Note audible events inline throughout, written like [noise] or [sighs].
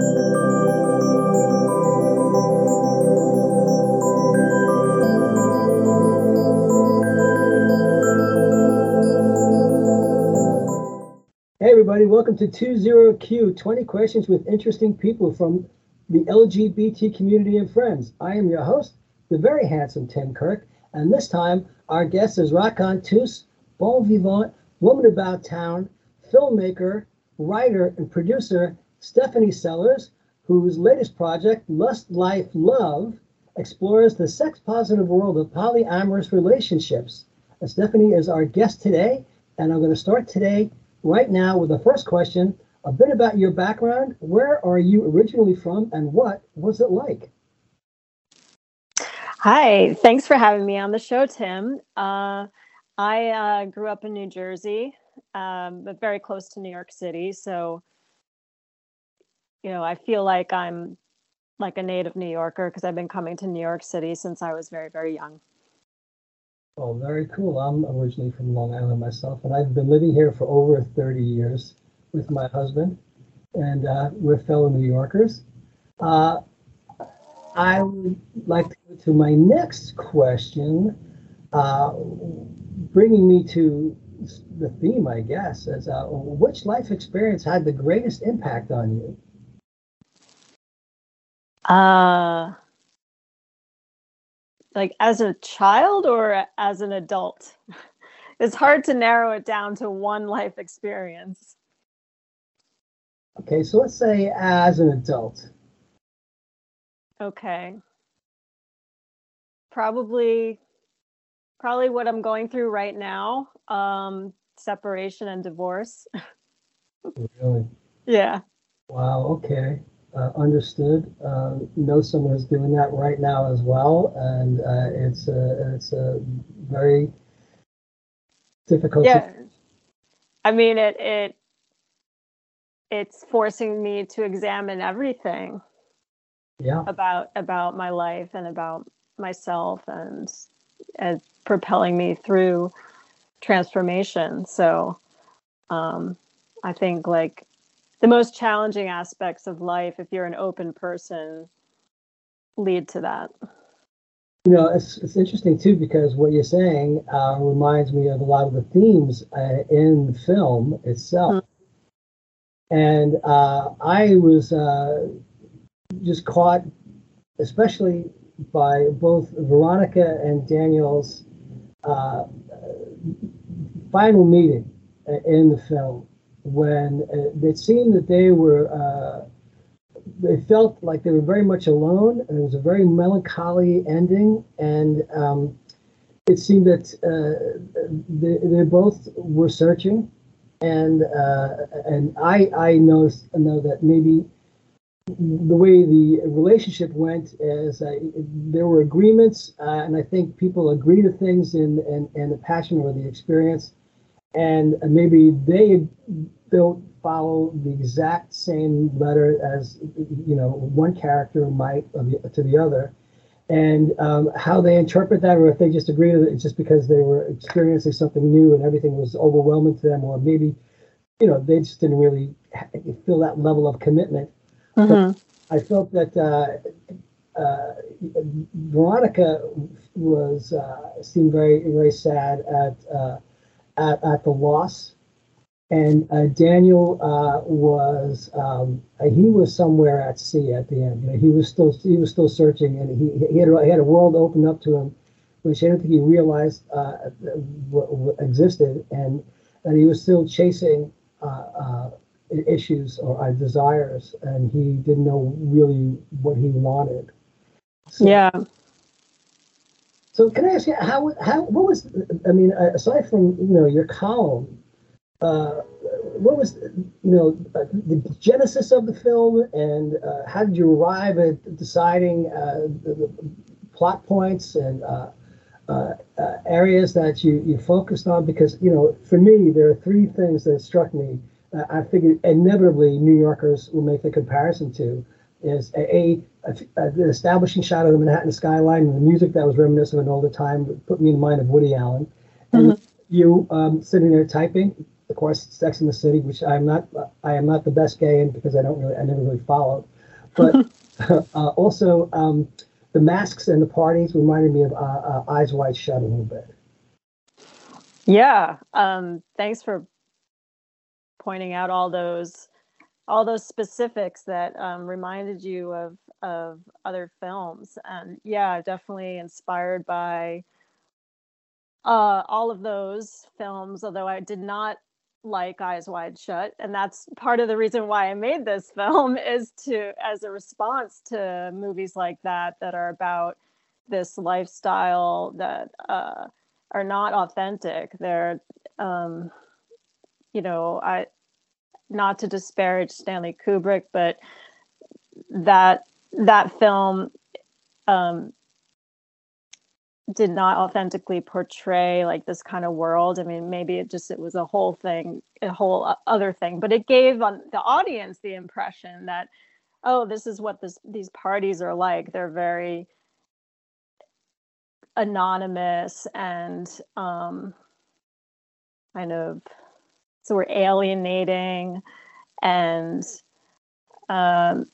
Hey everybody, welcome to 20Q 20 questions with interesting people from the LGBT community and friends. I am your host, the very handsome Tim Kirk, and this time our guest is raconteuse, bon vivant, woman about town, filmmaker, writer, and producer Stephanie Sellars, whose latest project, Lust Life Love, explores the sex positive world of polyamorous relationships. And Stephanie is our guest today, and I'm going to start today right now with the first question a bit about your background. Where are you originally from and what was it like? Hi, thanks for having me on the show, Tim. Uh, I uh, grew up in New Jersey, um, but very close to New York City. So, you know, I feel like I'm like a native New Yorker because I've been coming to New York City since I was very, very young. Oh, very cool. I'm originally from Long Island myself, and I've been living here for over 30 years with my husband, and uh, we're fellow New Yorkers. Uh, I would like to go to my next question, uh, bringing me to the theme, I guess, is uh, which life experience had the greatest impact on you? Uh, like as a child or as an adult? [laughs] it's hard to narrow it down to one life experience. Okay, so let's say as an adult. Okay. Probably probably what I'm going through right now. Um separation and divorce. [laughs] really? Yeah. Wow, okay uh, understood. Uh, know someone who's doing that right now as well, and uh, it's a it's a very difficult. Yeah, I mean it it it's forcing me to examine everything. Yeah. About about my life and about myself and and propelling me through transformation. So um, I think like the most challenging aspects of life if you're an open person lead to that. You know it's, it's interesting too because what you're saying uh, reminds me of a lot of the themes uh, in the film itself. Mm-hmm. and uh, i was uh, just caught especially by both veronica and daniel's uh, final meeting uh, in the film when uh, it seemed that they were uh, they felt like they were very much alone and it was a very melancholy ending and um, it seemed that uh, they, they both were searching and uh, and I I know know that maybe the way the relationship went is uh, there were agreements uh, and I think people agree to things in in, in the passion or the experience and maybe they don't follow the exact same letter as you know one character might to the other and um, how they interpret that or if they just agree with it just because they were experiencing something new and everything was overwhelming to them or maybe you know they just didn't really feel that level of commitment mm-hmm. i felt that uh, uh, veronica was uh, seemed very very sad at uh, at, at the loss. And uh, Daniel uh, was um, uh, he was somewhere at sea at the end. You know, he was still he was still searching, and he he had, he had a world open up to him, which I don't think he realized uh, existed, and that he was still chasing uh, issues or desires, and he didn't know really what he wanted. So, yeah. So can I ask you how how what was I mean aside from you know your column, uh, what was you know uh, the genesis of the film and uh, how did you arrive at deciding uh, the, the, plot points and uh, uh, areas that you you focused on? Because you know for me there are three things that struck me. I figured inevitably New Yorkers will make the comparison to is a, a, a, the establishing shot of the Manhattan skyline and the music that was reminiscent of an older time put me in mind of Woody Allen. And mm-hmm. you um, sitting there typing of course, Sex in the City, which I'm not I am not the best gay in because I don't really I never really followed, but [laughs] [laughs] uh, also um, the masks and the parties reminded me of uh, uh, Eyes Wide Shut a little bit. Yeah, um, thanks for pointing out all those all those specifics that um, reminded you of of other films and yeah definitely inspired by uh, all of those films although i did not like eyes wide shut and that's part of the reason why i made this [laughs] film is to as a response to movies like that that are about this lifestyle that uh, are not authentic. They're um, you know i not to disparage Stanley Kubrick, but that that film um, did not authentically portray like this kind of world. I mean, maybe it just it was a whole thing, a whole other thing, but it gave on the audience the impression that oh, this is what this these parties are like. They're very anonymous and um, kind of so we're alienating and um,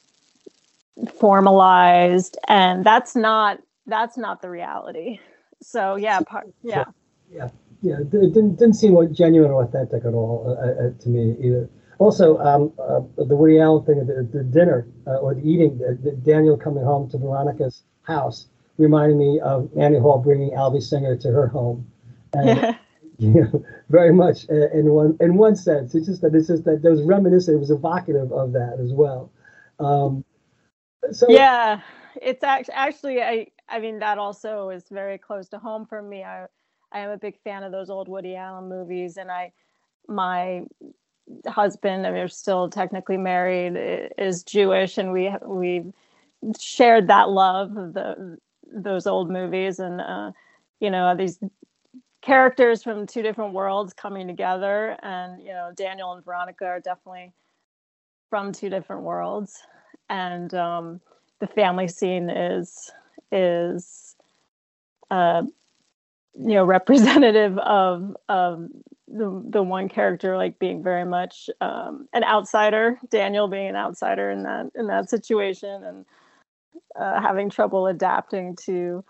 formalized and that's not that's not the reality. So yeah part, yeah. yeah. Yeah. It didn't, didn't seem like genuine or authentic at all uh, uh, to me either. Also um, uh, the Woody Allen thing the, the dinner uh, or the eating the, Daniel coming home to Veronica's house reminded me of Annie Hall bringing Alvy Singer to her home. And [laughs] yeah. You [laughs] know, very much uh, in one in one sense. It's just that it's just that those reminiscent. It was evocative of that as well. Um, so yeah, it's actually actually I I mean that also is very close to home for me. I I am a big fan of those old Woody Allen movies, and I my husband, I mean, we're still technically married, is Jewish, and we we shared that love of the those old movies and uh, you know these characters from two different worlds coming together and you know daniel and veronica are definitely from two different worlds and um, the family scene is is uh, you know [laughs] representative of of the the one character like being very much um, an outsider daniel being an outsider in that in that situation and uh, having trouble adapting to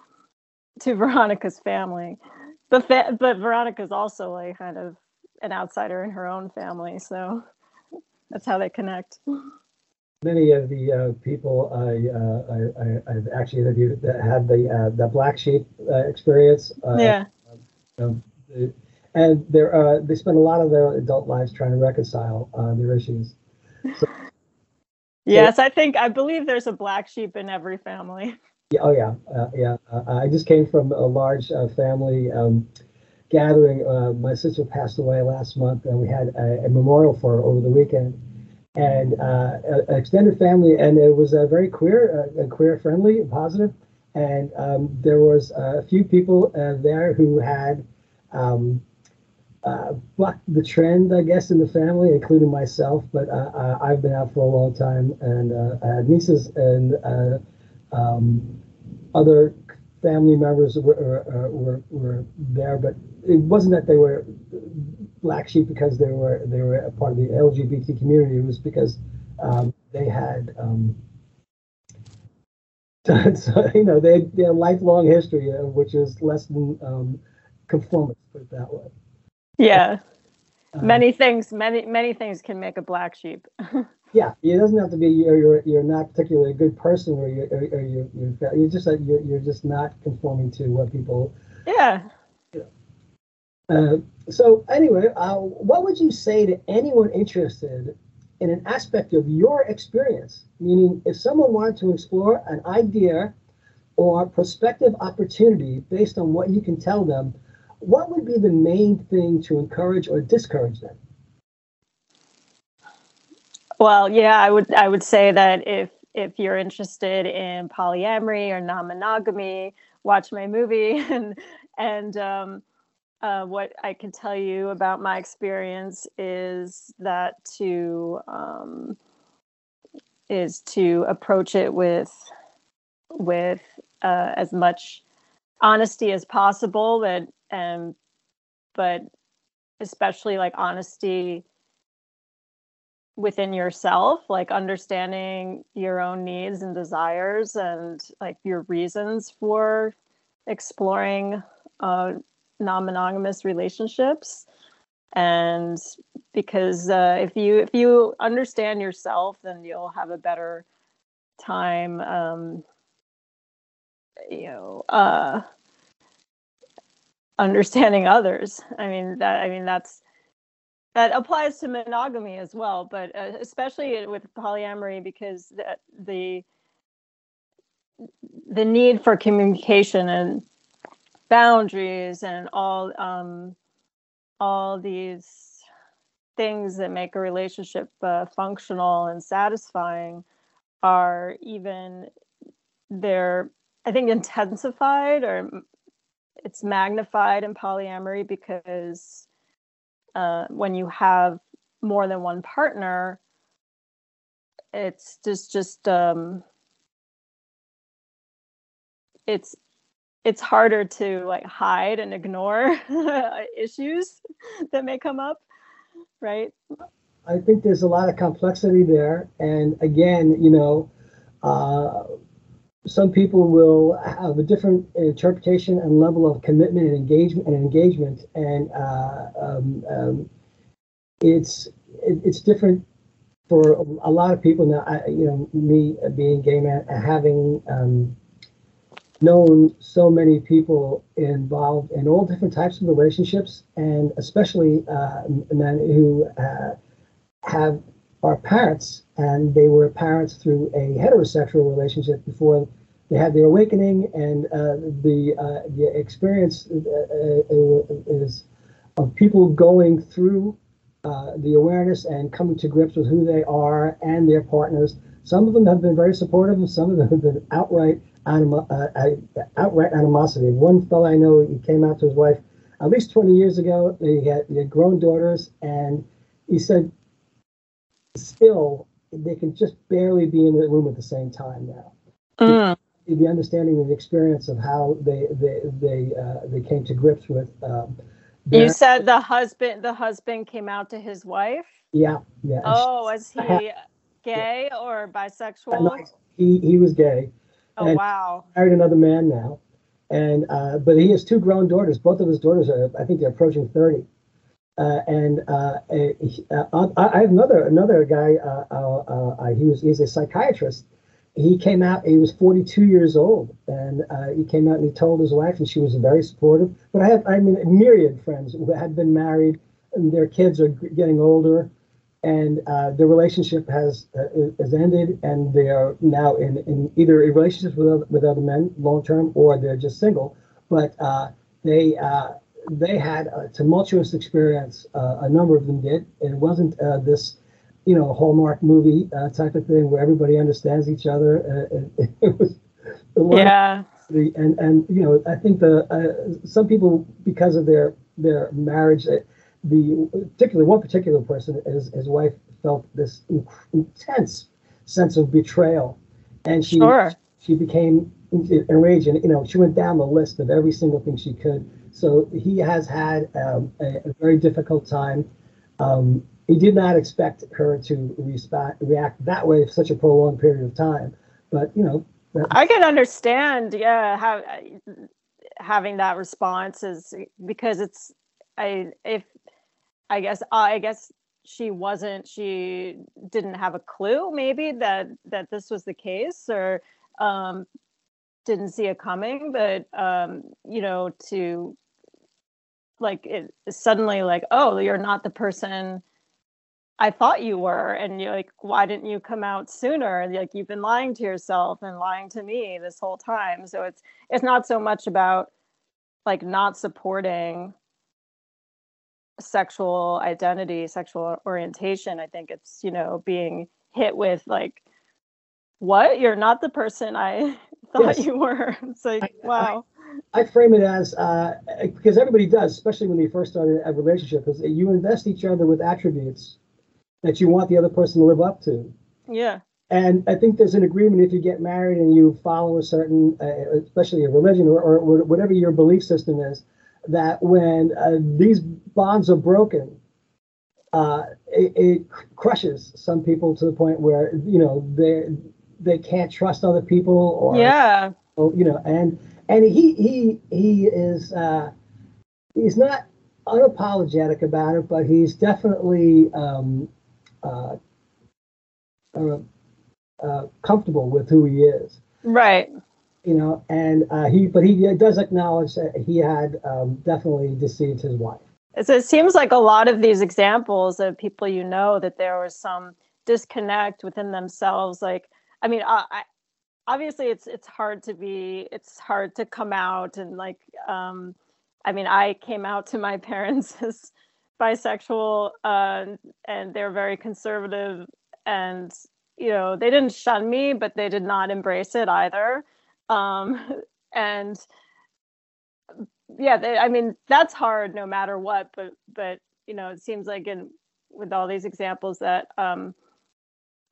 to [laughs] veronica's family but fa- but Veronica's also like kind of an outsider in her own family, so that's how they connect. Many of the uh, people I, uh, I, have actually interviewed that had the uh, the black sheep uh, experience. Uh, yeah. Um, and they're uh, they spend a lot of their adult lives trying to reconcile their issues. So, [laughs] yes, so, I think I believe there's a black sheep in every family. Yeah, oh yeah, uh, yeah. Uh, I just came from a large uh, family um, gathering. Uh, my sister passed away last month, and we had a, a memorial for her over the weekend, and uh, extended family, and it was very queer, queer friendly, positive, and um, there was a few people there who had. Um, bucked the trend, I guess, in the family, including myself. But I've been out for a long time, and I had nieces and um, other family members were, uh, were, were there, but it wasn't that they were black sheep because they were they were a part of the LGBT community. It was because um, they had um, [laughs] so, you know they had, they had, a lifelong history of which is less than um, conformist, put it that way. Yeah, uh, many things, many many things can make a black sheep. [laughs] yeah, it doesn't have to be you're you're, you're not particularly a good person or you're or, or you're, you're you're just you're you're just not conforming to what people. Yeah. You know. Uh, so anyway, uh, what would you say to anyone interested in an aspect of your experience? Meaning, if someone wanted to explore an idea or prospective opportunity based on what you can tell them, what would be the main thing to encourage or discourage them? Well, yeah, I would I would say that if if you're interested in polyamory or non-monogamy, watch my movie [laughs] and and um, uh, what I can tell you about my experience is that to um, is to approach it with with uh, as much honesty as possible, but um, but especially like honesty within yourself like understanding your own needs and desires and like your reasons for exploring uh, non-monogamous relationships. And because uh, if you if you understand yourself then you'll have a better time um, you know uh, understanding others. I mean that i mean that's that applies to monogamy as well but uh, especially with polyamory because the, the the need for communication and boundaries and all um, all these things that make a relationship uh, functional and satisfying are even they're i think intensified or it's magnified in polyamory because uh, when you have more than one partner it's just just um, it's it's harder to like hide and ignore [laughs] issues that may come up right? I think there's a lot of complexity there. And again you know uh, some people will have a different interpretation and level of commitment and engagement and engagement and uh, um, um, it's it, it's different for a lot of people now I, you know me being gay man having um, known so many people involved in all different types of relationships, and especially uh, men who uh, have are parents, and they were parents through a heterosexual relationship before they had their awakening, and uh, the uh, the experience uh, uh, is of people going through the awareness and coming to grips with who they are and their partners. Some of them have been very supportive, and some of them have been outright animo- uh, uh, outright animosity. One fellow I know, he came out to his wife at least 20 years ago. He had, he had grown daughters, and he said, still, they can just barely be in the room at the same time now. Mm. The understanding the experience of how they they they uh, they came to grips with. Um, you said the husband the husband came out to his wife. Yeah, yeah. Oh, was he gay or bisexual? he he was gay, Oh wow! Married another man now, and uh, but he has two grown daughters. Both of his daughters are, I think, they're approaching thirty. Uh, and uh, uh I have another another guy. Uh, uh, he was he's a psychiatrist. He came out. He was 42 years old, and he came out and he told his wife, and she was very supportive. But I have, I mean, myriad friends who had been married, and their kids are getting older, and uh, the relationship has uh, has ended, and they are now in, in either a relationship with other, with other men long term, or they're just single. But uh, they uh, they had a tumultuous experience. Uh, a number of them did. And it wasn't uh, this, you know, Hallmark movie uh, type of thing where everybody understands each other. It, uh, uh, [laughs] it, was. yeah. The, and and you know I think the some people because of their their marriage the particularly one particular person, his, his wife felt this intense sense of betrayal, and she sure. she became enraged, and you know she went down the list of every single thing she could. So he has had um, a, a, very difficult time. Um, he did not expect her to react that way for such a prolonged period of time, but you know. I can understand, yeah, how having that response is because it's I if I guess I guess she wasn't she didn't have a clue maybe that that this was the case or um didn't see it coming but um you know to like it suddenly like oh you're not the person I thought you were and you're like why didn't you come out sooner and like you've been lying to yourself and lying to me this whole time so it's it's not so much about like not supporting sexual identity, sexual orientation. I think it's, you know, being hit with like, what? You're not the person I [laughs] thought yes. you were. [laughs] It's like, I, wow. I, I, frame it as uh, because everybody does, especially when they first start a relationship, is you invest each other with attributes that you want the other person to live up to. Yeah. And I think there's an agreement if you get married and you follow a certain, uh, especially a religion or, or whatever your belief system is, that when uh, these bonds are broken, uh, it, it, crushes some people to the point where you know they they can't trust other people or yeah, you know, and and he he he is uh, he's not unapologetic about it, but he's definitely um, uh, uh, uh, comfortable with who he is. Right. You know, and uh, he, but he does acknowledge that he had um, definitely deceived his wife. So it seems like a lot of these examples of people you know that there was some disconnect within themselves. Like, I mean, I, I obviously it's it's hard to be, it's hard to come out and like, um, I mean, I came out to my [laughs] parents as bisexual, uh, and they're very conservative and you know they didn't shun me but they did not embrace it either. Um, [laughs] and yeah they, i mean that's hard no matter what but but you know it seems like in with all these examples that um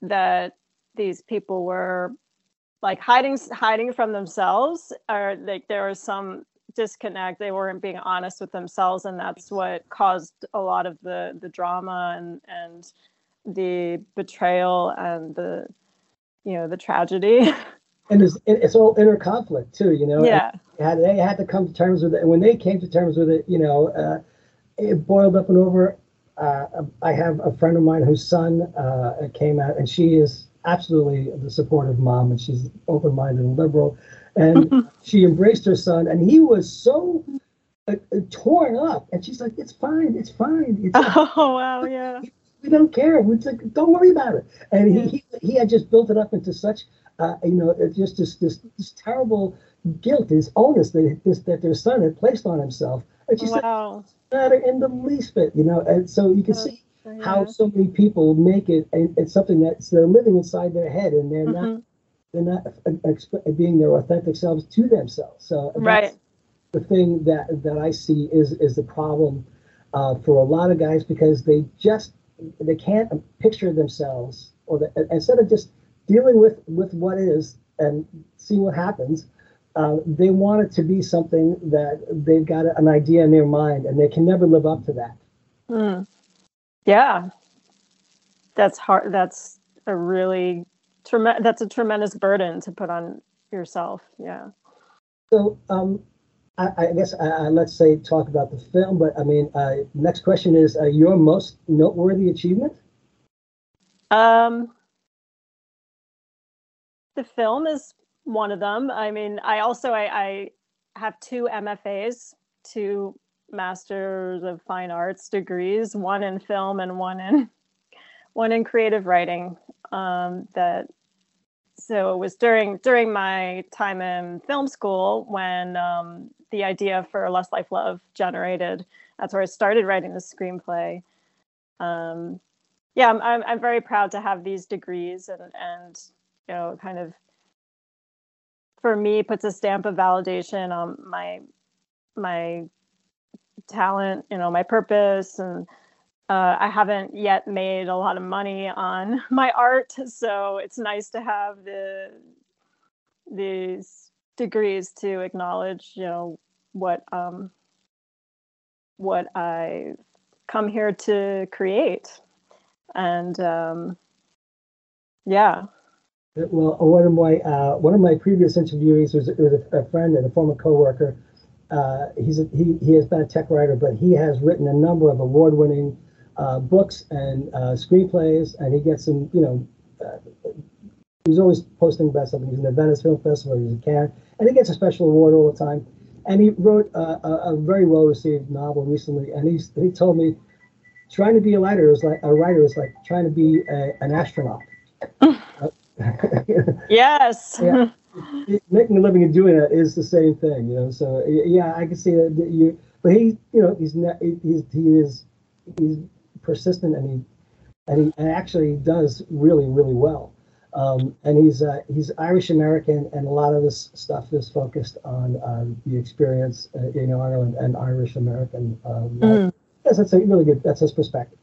that these people were like hiding hiding from themselves or like there was some disconnect. They weren't being honest with themselves and that's what caused a lot of the the drama and and the betrayal and the you know the tragedy. [laughs] And it's, it's all inner conflict too you know? Yeah. Had, they had to come to terms with it. And when they came to terms with it you know uh, it boiled up and over. Uh, i have a friend of mine whose son uh, came out and she is absolutely the supportive mom and she's open-minded and liberal and [laughs] she embraced her son and he was so uh, uh, torn up and she's like it's fine it's fine it's [laughs] oh wow yeah we don't care. We like, don't worry about it. And he, he, he had just built it up into such, uh, you know, just this, this this terrible guilt, this onus that this, that their son had placed on himself. And she wow. said, matter in the least bit, you know. And so you can see yeah. how so many people make it. And it's something that's they're living inside their head, and they're mm-hmm. not they're not exp- being their authentic selves to themselves. So right. the thing that that I see is is the problem uh, for a lot of guys because they just they can't picture themselves or the, instead of just dealing with with what is and see what happens uh, they want it to be something that they've got an idea in their mind and they can never live up to that mm. yeah that's hard that's a really trem- that's a tremendous burden to put on yourself yeah so um, I, I guess uh, let's say talk about the film, but I mean, uh, next question is uh, your most noteworthy achievement. Um, the film is one of them. I mean, I also I, I have two MFAs, two Masters of Fine Arts degrees, one in film and one in one in creative writing. Um, that so it was during during my time in film school when um, the idea for Lust Life Love generated. That's where I started writing the screenplay. Um, yeah, I'm, I'm, I'm very proud to have these degrees and and you know kind of for me puts a stamp of validation on my my talent, you know, my purpose and uh, I haven't yet made a lot of money on [laughs] my art, so it's nice to have the these degrees to acknowledge, you know, what um, what I come here to create, and um, yeah. Well, one of my uh, one of my previous interviewees was, was a, a, friend and a former coworker. Uh, he's a, he he has been a tech writer, but he has written a number of award-winning uh, books and uh, screenplays, and he gets some, you know, uh, he's always posting about something. He's in the Venice Film Festival, he's in Cannes, and he gets a special award all the time. And he wrote a, a, a very well-received novel recently, and he's he told me trying to be a writer is like a writer is like trying to be a, an astronaut. [laughs] yes. yeah. [laughs] Making a living and doing that is the same thing, you know. So yeah, I can see that you. But he, you know, he's not. He's he is he's persistent and he and he actually does really really well. Um, and he's uh, he's Irish American, and a lot of this stuff is focused on um, the experience uh, in Ireland and Irish American. Um, mm. Yes, that's a really good. That's his perspective.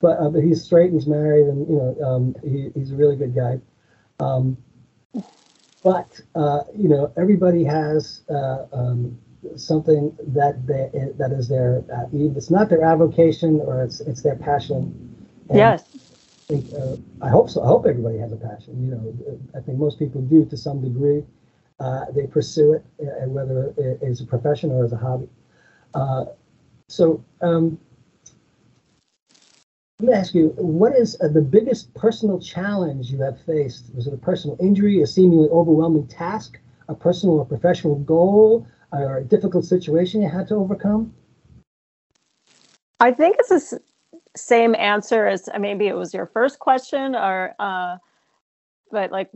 But, uh, but he's straight. He's married, and you know um, he, he's a really good guy. Um, but uh, you know everybody has uh, um, something that they that is their uh, it's not their avocation or it's it's their passion. And yes. I, think, uh, I hope so. I hope everybody has a passion. You know, I think most people do to some degree. Uh, they pursue it, uh, whether it's a profession or as a hobby. Uh, so, um, let me ask you, what is uh, the biggest personal challenge you have faced? Was it a personal injury, a seemingly overwhelming task, a personal or professional goal, or a difficult situation you had to overcome? I think it's the same answer as uh, maybe it was your first question, or uh, but like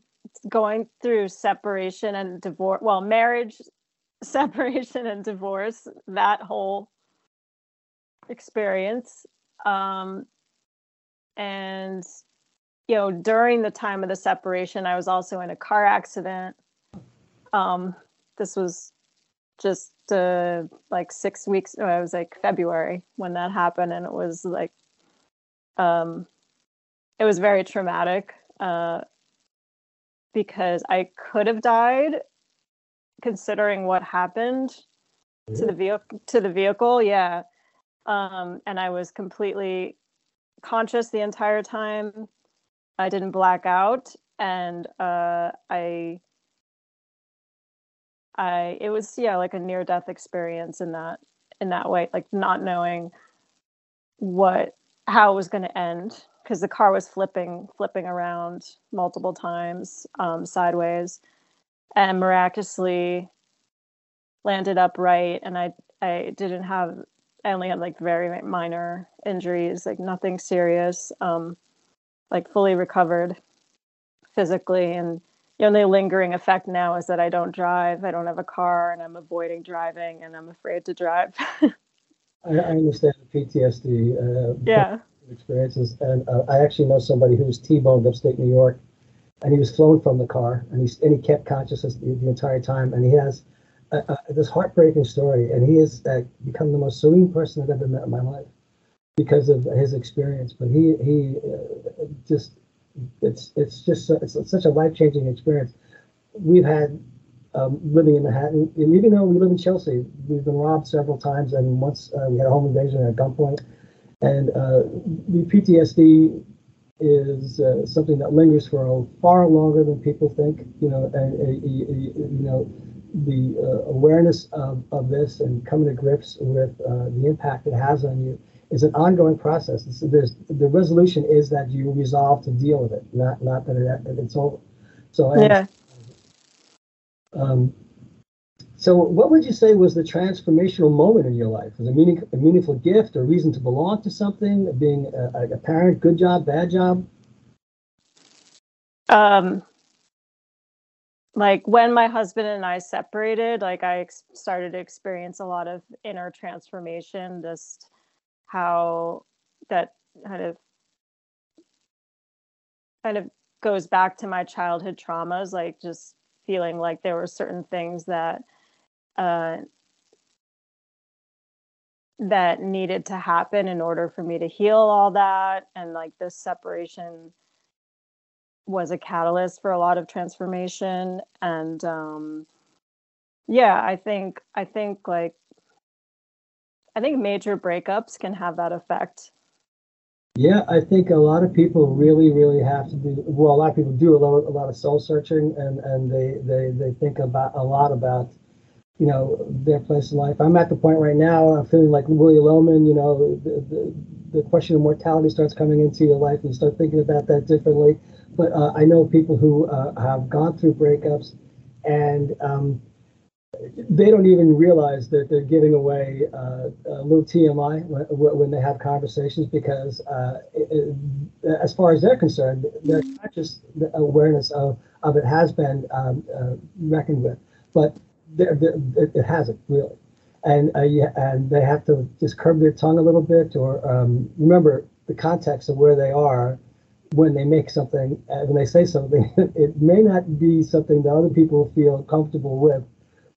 going through separation and divorce, well, marriage, [laughs] separation and divorce, that whole experience. Um, and you know, during the time of the separation, I was also in a car accident. Um, this was just uh, like six weeks. No, it was like February when that happened, and it was like, um, it was very traumatic uh, because I could have died, considering what happened to the vehicle. To the vehicle, yeah, um, and I was completely conscious the entire time. I didn't black out, and uh, I I it was yeah like a near death experience in that in that way, like not knowing what how it was going to end because the car was flipping flipping around multiple times um, sideways, and miraculously landed upright, and I I didn't have I only had like very minor injuries, like nothing serious. Um, like fully recovered physically and the only lingering effect now is that I don't drive. I don't have a car, and I'm avoiding driving, and I'm afraid to drive. [laughs] I, I, understand PTSD. Uh, yeah. Experiences, and uh, I actually know somebody who was T-boned upstate New York, and he was flown from the car, and he and he kept consciousness the, the entire time, and he has uh, uh, this heartbreaking story, and he has uh, become the most serene person I've ever met in my life because of his experience. But he he uh, just it's it's just it's, such a life changing experience. We've had um, living in Manhattan, and even though we live in Chelsea, we've been robbed several times, and once uh, we had a home invasion at gunpoint, and uh, the PTSD is uh, something that lingers for far longer than people think. You know, and you, you know the uh, awareness of, of this and coming to grips with uh, the impact it has on you is an ongoing process. It's, the resolution is that you resolve to deal with it, not not that it, it's over. So yeah. Um, so what would you say was the transformational moment in your life? Was it a, meaning, a meaningful gift, a reason to belong to something, being a, a parent, good job, bad job? Um, like when my husband and I separated, like I ex- started to experience a lot of inner transformation, just how that kind of kind of goes back to my childhood traumas like just feeling like there were certain things that uh, that needed to happen in order for me to heal all that. And like this separation was a catalyst for a lot of transformation. And um yeah i think i think like I think major breakups can have that effect. Yeah, I think a lot of people really, really have to do. Well, a lot of people do a lot, a lot of soul searching, and and they they they think about a lot about, you know, their place in life. I'm at the point right now. I'm feeling like Willy Loman. You know, the, the, the question of mortality starts coming into your life, and you start thinking about that differently. But uh, I know people who uh, have gone through breakups, and um, they don't even realize that they're giving away uh, a little TMI when, when, they have conversations because, uh, it, as far as they're concerned, their conscious awareness of, of it has been um, uh, reckoned with, but they're, they're, it, it, hasn't really. And uh, yeah, and they have to just curb their tongue a little bit, or um, remember the context of where they are when they make something, uh, when they say something. [laughs] it may not be something that other people feel comfortable with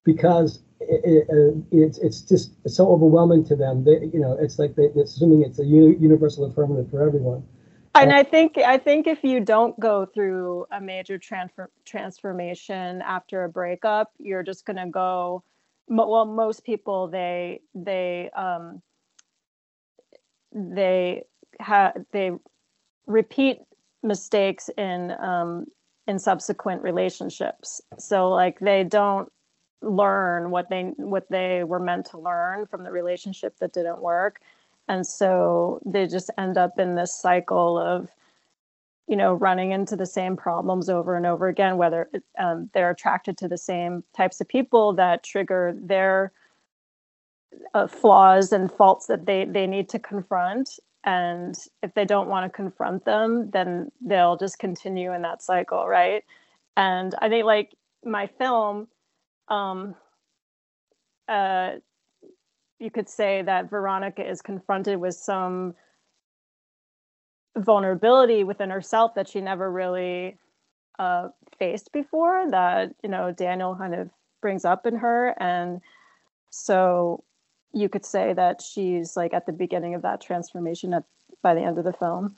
because it, it, it's it's just so overwhelming to them. They, you know, it's like they, assuming it's a universal affirmative for everyone. And I think I think if you don't go through a major transfer transformation after a breakup, you're just going to go well most people they they um they have they repeat mistakes in um in subsequent relationships so like they don't learn what they what they were meant to learn from the relationship that didn't work. And so they just end up in this cycle of you know running into the same problems over and over again whether um, they're attracted to the same types of people that trigger their uh, flaws and faults that they they need to confront. And if they don't want to confront them then they'll just continue in that cycle right? And i think like my film um uh you could say that veronica is confronted with some vulnerability within herself that she never really uh, faced before that you know daniel kind of brings up in her. And so you could say that she's like at the beginning of that transformation at by the end of the film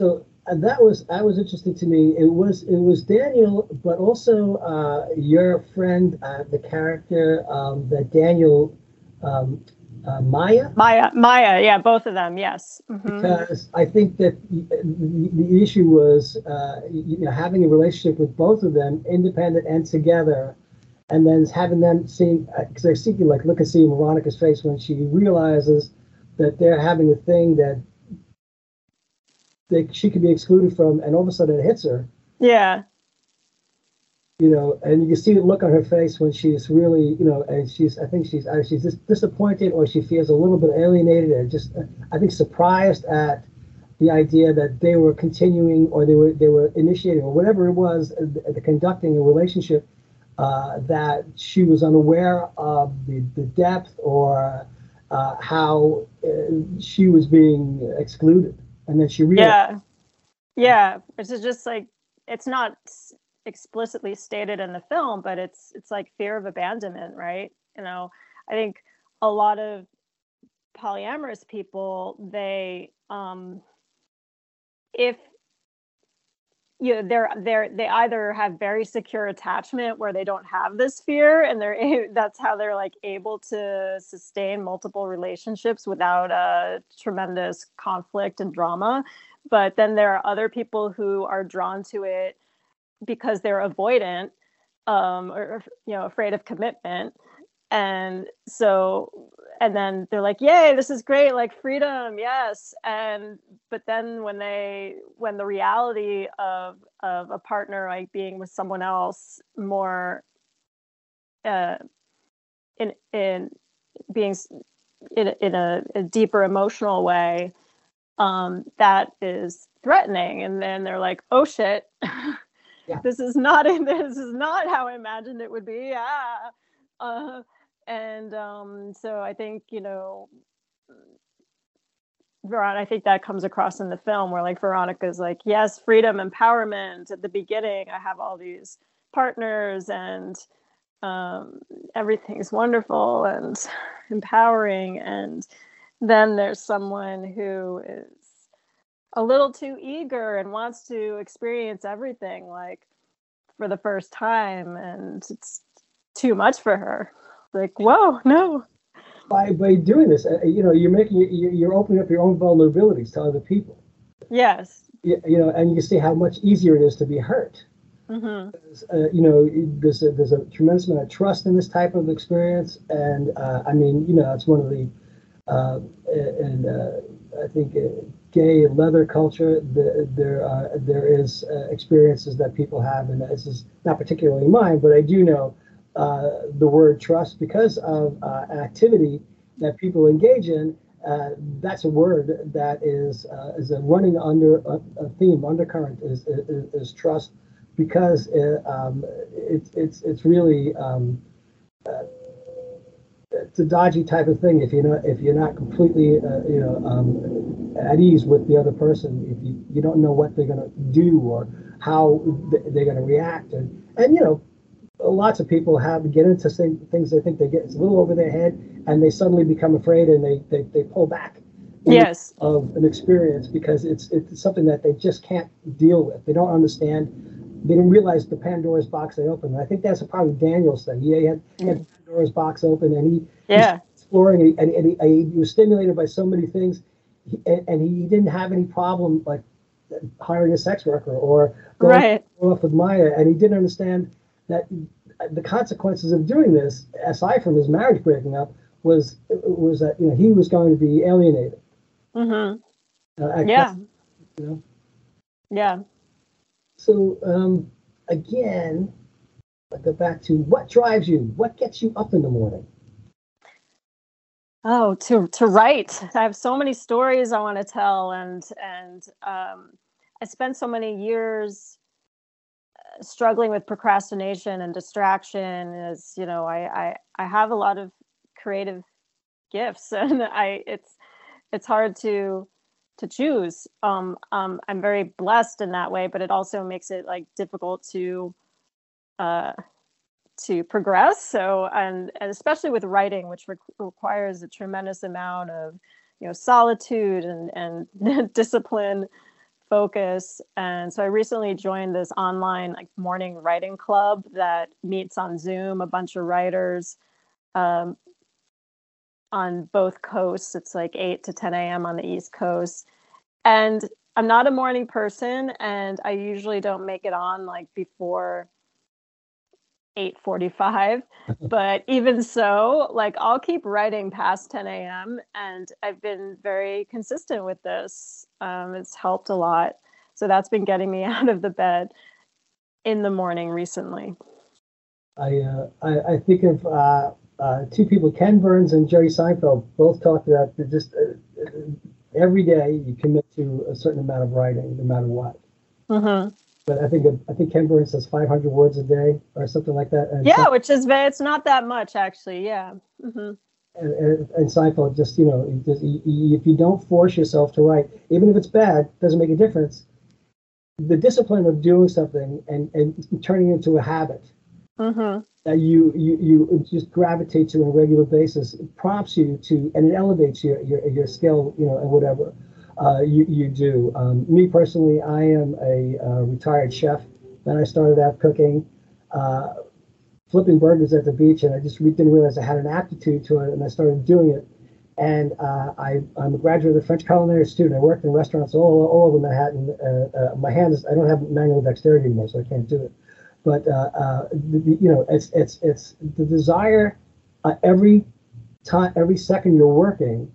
so uh, that was that was interesting to me it was it was daniel but also uh, your friend uh, the character um, that daniel um, uh, Maya. Maya, Maya, yeah, both of them, yes. Mm-hmm. Because I think that the, the issue was, uh, you know, having a relationship with both of them, independent and together, and then having them seeing, because uh, they're seeking, like, look and see Veronica's face when she realizes that they're having a thing that they, she could be excluded from, and all of a sudden it hits her. Yeah you know, and you can see the look on her face when she's really, you know, and she's, I think she's either she's just disappointed or she feels a little bit alienated and just, I think, surprised at the idea that they were continuing or they were they were initiating or whatever it was, the, uh, the conducting a relationship uh, that she was unaware of the, the depth or uh, how uh, she was being excluded, and then she realized. Yeah, yeah. It's just like it's not explicitly stated in the film, but it's it's like fear of abandonment, right? You know, I think a lot of polyamorous people they um if you know they're they're they either have very secure attachment where they don't have this fear and they're [laughs] that's how they're like able to sustain multiple relationships without a tremendous conflict and drama. But then there are other people who are drawn to it because they're avoidant um, or you know afraid of commitment. And so and then they're like yay this is great like freedom yes and but then when they when the reality of of a partner like being with someone else more uh in in being in, in a, a deeper emotional way um that is threatening and then they're like oh shit yeah. [laughs] this is not in [laughs] this is not how I imagined it would be. Ah. Uh, and um, so I think you know, Veronica. I think that comes across in the film where like Veronica's like, yes, freedom, empowerment. At the beginning, I have all these partners and um, everything's wonderful and [laughs] empowering, and then there's someone who is a little too eager and wants to experience everything like for the first time and it's too much for her like whoa no. By by doing this uh, you know you're making you're opening up your own vulnerabilities to other people. Yes. You, you know and you see how much easier it is to be hurt. Mm-hmm. uh, you know there's a, there's a tremendous amount of trust in this type of experience. And uh, i mean you know it's one of the uh, and uh, I think uh, gay leather culture, the, there there is uh, experiences that people have, and this is not particularly mine, but I do know the word trust because of uh, activity that people engage in. Uh, that's a word that is is running under a, a theme undercurrent is, is, is trust because it, um, it's it's it's really um, it's a dodgy type of thing if you're not if you're not completely uh, you know um, at ease with the other person if you, you don't know what they're going to do or how they're going to react and and you know lots of people have get into things they think they get it's a little over their head and they suddenly become afraid and they they, they pull back yes of an experience because it's it's something that they just can't deal with they don't understand they didn't realize the Pandora's box they opened. I think that's probably Daniel's thing. Yeah, he had, he had mm. Pandora's box open, and he Yeah. exploring, and, and, and he, he was stimulated by so many things, he, and, and he didn't have any problem like hiring a sex worker or going Right. off with Maya, and he didn't understand that the consequences of doing this, aside from his marriage breaking up, was was that you know he was going to be alienated. hmm Uh, Yeah. You know? Yeah. So um, again, I go back to what drives you, what gets you up in the morning. Oh, to to write. I have so many stories I want to tell, and and um, I spent so many years struggling with procrastination and distraction. is you know, I I, I have a lot of creative gifts, [laughs] and I it's it's hard to to choose. Um, um, I'm very blessed in that way, but it also makes it like difficult to uh, to progress. So, and, and especially with writing, which re- requires a tremendous amount of, you know, solitude and, and [laughs] discipline, focus. And so I recently joined this online like morning writing club that meets on Zoom, a bunch of writers um, on both coasts. It's like 8 to 10 a.m. on the East Coast. And I'm not a morning person, and I usually don't make it on like before 8:45 [laughs] but even so like I'll keep writing past 10 a.m. and I've been very consistent with this um, it's helped a lot. So that's been getting me [laughs] out of the bed in the morning recently. I uh, I, I think of uh, uh, two people, Ken Burns and Jerry Seinfeld, both talked about that just uh, uh, every day you commit to a certain amount of writing, no matter what. hmm But I think I think Ken Burns says 500 words a day or something like that. And yeah which is it's not that much actually. Yeah. Hmm and, and, and Seinfeld just you know just, you, you- if you don't force yourself to write, even if it's bad, doesn't make a difference. The discipline of doing something and and turning it into a habit hmm that you you you just gravitate to on a regular basis it prompts you to and it elevates your your, your skill you know and whatever uh, you you do. Um, me personally, I am a uh, retired chef. Then I started out cooking. Uh, flipping burgers at the beach, and I just didn't realize I had an aptitude to it, and I started doing it. And uh, I, I'm a graduate of the French Culinary Institute. I worked in restaurants all, all over Manhattan. Uh, uh, my hands, I don't have manual dexterity anymore, so I can't do it. But uh, uh, the- you know, it's it's it's the desire uh, every time, every second you're working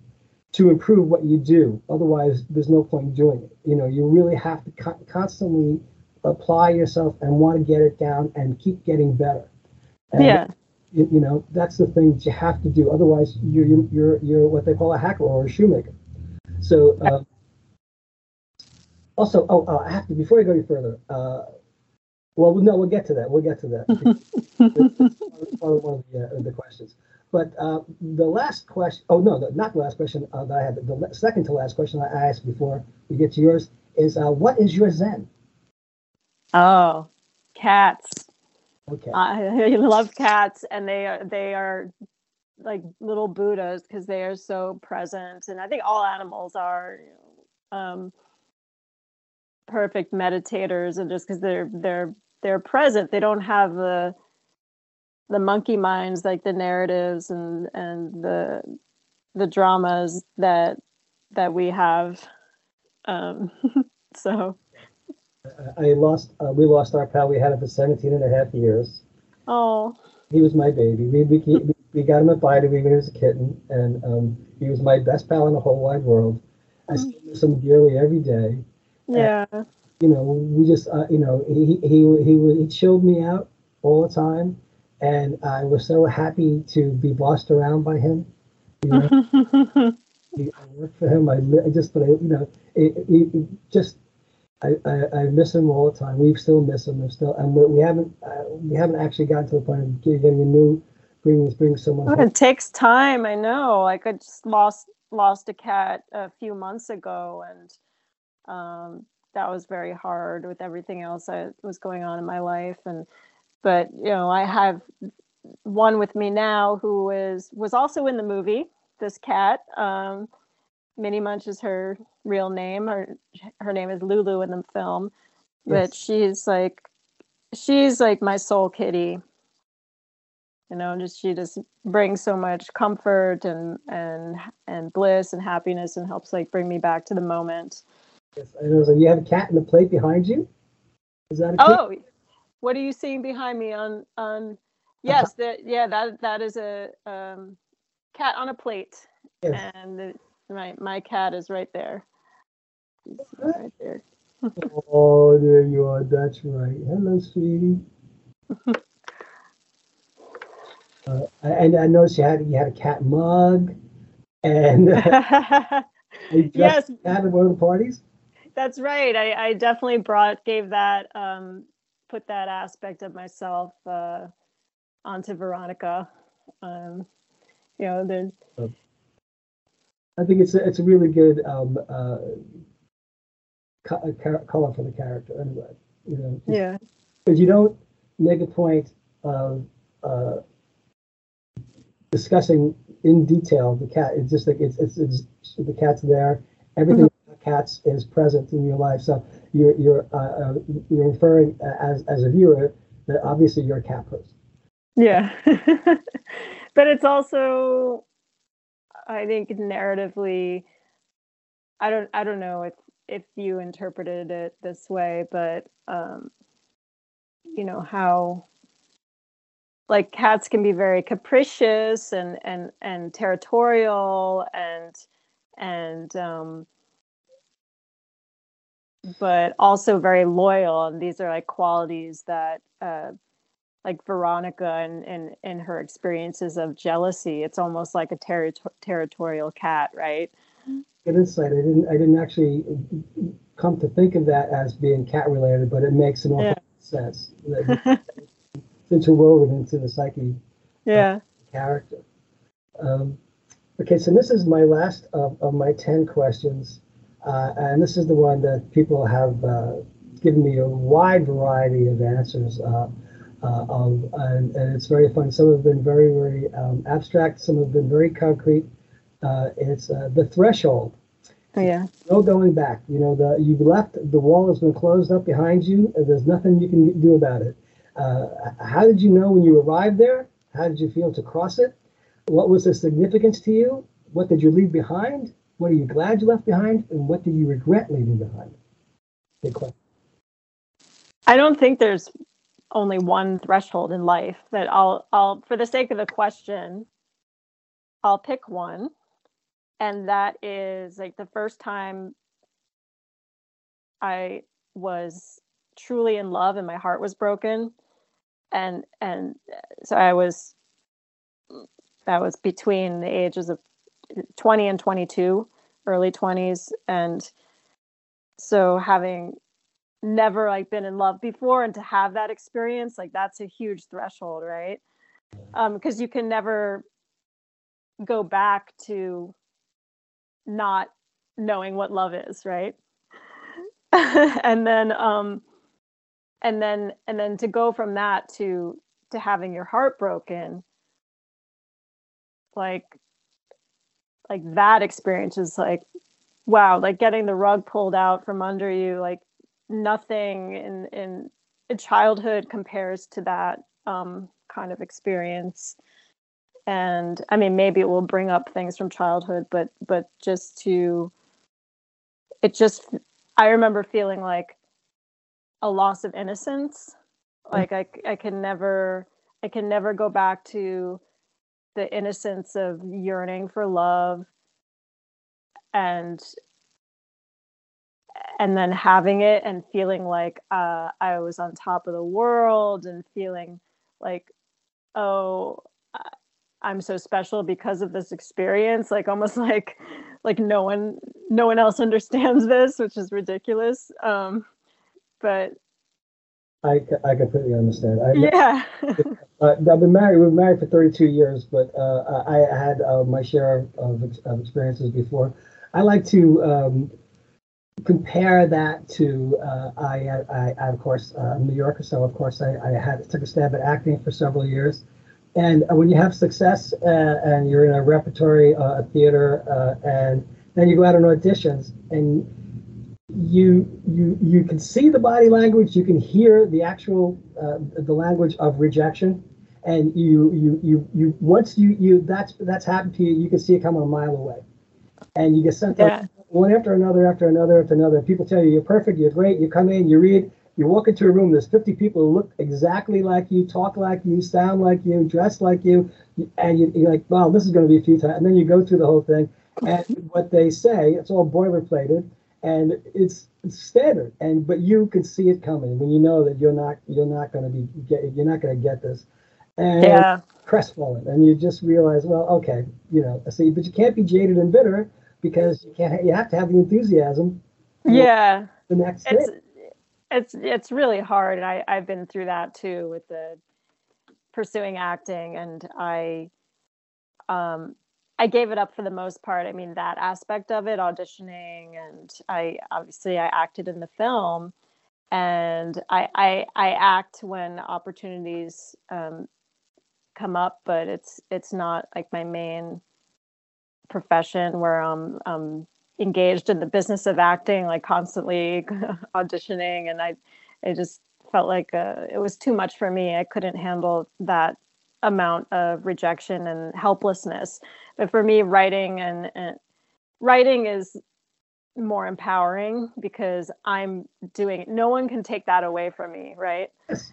to improve what you do. Otherwise, there's no point in doing it. You know, you really have to co- constantly apply yourself and want to get it down and keep getting better. And, yeah. you, you know that's the thing that you have to do. Otherwise you're you're you're, you're what they call a hacker or a shoemaker. So uh, also oh, oh i have to before i go any further uh, well no we'll get to that. We'll get to that. It's part of one of the, uh, the questions. But uh, the last question oh no the, not the last question uh, that i had the second to last question i asked before we get to yours is uh, what is your zen? Oh cats okay [laughs] I love cats, and they are they are like little Buddhas because they are so present, and I think all animals are um, perfect meditators, and just because they're they're they're present, they don't have the the monkey minds like the narratives and and the the dramas that that we have. Um, [laughs] so I lost. Uh, we lost our pal. We had him for 17 and a half years. oh He was my baby. We we, we, got him a bite when he was a kitten, and um, he was my best pal in the whole wide world. I still miss him dearly every day. yeah You know, we just uh, you know he he he he, he chilled me out all the time, and I was so happy to be bossed around by him. You know, [laughs] I worked for him. I, I just, but I, you know, it, it, it just, I, I, I miss him all the time. We still miss him. We're still, and we, we haven't, uh, we haven't actually gotten to the point of getting a new, bringing bringing someone. Oh. It takes time. I know. Like I just lost lost a cat a few months ago, and um, that was very hard with everything else that was going on in my life. And but you know, I have one with me now who is was also in the movie. This cat, um, Minnie Munch is her real name. Her her name is Lulu in the film, but Yes. she's like she's like my soul kitty. You know, just she just brings so much comfort and and and bliss and happiness and helps like bring me back to the moment. Yes, I know. So you have a cat in the plate behind you. Is that a oh? What are you seeing behind me on on? Yes, uh-huh. that yeah that that is a um, cat on a plate, yes. and my my cat is right there. He's right there. oh, there you are. That's right. Hello, sweetie. [laughs] uh, and I noticed you had you had a cat mug, and uh, [laughs] yes, at one of the parties. That's right. I, I definitely brought gave that um, put that aspect of myself uh, onto Veronica. Um, you know, the. I think it's a, it's a really good um, uh, color for the character. Anyway, you know. Yeah. Because you don't make a point of uh, discussing in detail the cat. It's just like it's it's, it's the cat's there. Everything mm-hmm. cats is present in your life. So you're you're uh, uh, you're inferring as as a viewer that obviously you're a cat person. Yeah, [laughs] but it's also, I think, narratively. I don't I don't know if if you interpreted it this way, but um, you know how like cats can be very capricious and and and territorial and and um but also very loyal and these are like qualities that uh like veronica and in, in her experiences of jealousy it's almost like a ter- territorial cat right? Good insight. I didn't i didn't actually come to think of that as being cat related but it makes an awful yeah. sense [laughs] it's interwoven into the psyche yeah. character. Um, okay so this is my last of, of my 10 questions uh, and this is the one that people have uh, given me a wide variety of answers uh, uh of and, and, it's very fun some have been very very um, abstract some have been very concrete uh, it's uh, the threshold oh, yeah no going back you know the you've left the wall has been closed up behind you there's nothing you can do about it uh, how did you know when you arrived there? How did you feel to cross it? What was the significance to you? What did you leave behind? What are you glad you left behind? And what do you regret leaving behind? Big question. I don't think there's only one threshold in life that I'll I'll for the sake of the question, I'll pick one. And that is like the first time I was truly in love and my heart was broken and and so I was that was between the ages of 20 and 22 early 20s and so having never like been in love before and to have that experience like that's a huge threshold right? Um because you can never go back to not knowing what love is right? [laughs] And then um and then and then to go from that to to having your heart broken like like that experience is like wow like getting the rug pulled out from under you like nothing in in, in childhood compares to that um, kind of experience. And i mean maybe it will bring up things from childhood but but just to it just i remember feeling like a loss of innocence. Mm. like i i can never i can never go back to the innocence of yearning for love. And and then having it and feeling like uh, I was on top of the world and feeling like, oh, I'm so special because of this experience. Like almost [laughs] like, like no one, no one else understands this, which is ridiculous. Um, but I, I completely understand. I, yeah. uh, [laughs] I've been married. We've been married for 32 years, but uh, I had uh, my share of, of, experiences before. I like to um, compare that to uh, I, I, I, of course, uh, New Yorker, so of course I, I had took a stab at acting for several years. And when you have success uh, and you're in a repertory, a theater, and then you go out on auditions and you you you can see the body language you can hear the actual uh, the language of rejection and you you you you once you you that's that's happened to you you can see it coming a mile away and you get sent yeah. One after another after another after another people tell you you're perfect you're great you come in you read you walk into a room there's 50 people who look exactly like you talk like you sound like you dress like you and you, you're like wow this is going to be a few times and then you go through the whole thing and [laughs] what they say it's all boilerplated and it's, it's standard and but you can see it coming when you know that you're not you're not going to be get, you're not going to get this and yeah. crestfallen and you just realize well okay you know see but you can't be jaded and bitter because you can't you have to have the enthusiasm yeah the next it's, thing. it's it's really hard and i i've been through that too with the pursuing acting and i um I gave it up for the most part. I mean, that aspect of it, auditioning, and I obviously I acted in the film, and I I, I act when opportunities um, come up, but it's it's not like my main profession where I'm, I'm engaged in the business of acting, like constantly [laughs] auditioning, and I it just felt like uh, it was too much for me. I couldn't handle that amount of rejection and helplessness but for me writing and, and writing is more empowering because i'm doing it no one can take that away from me right yes.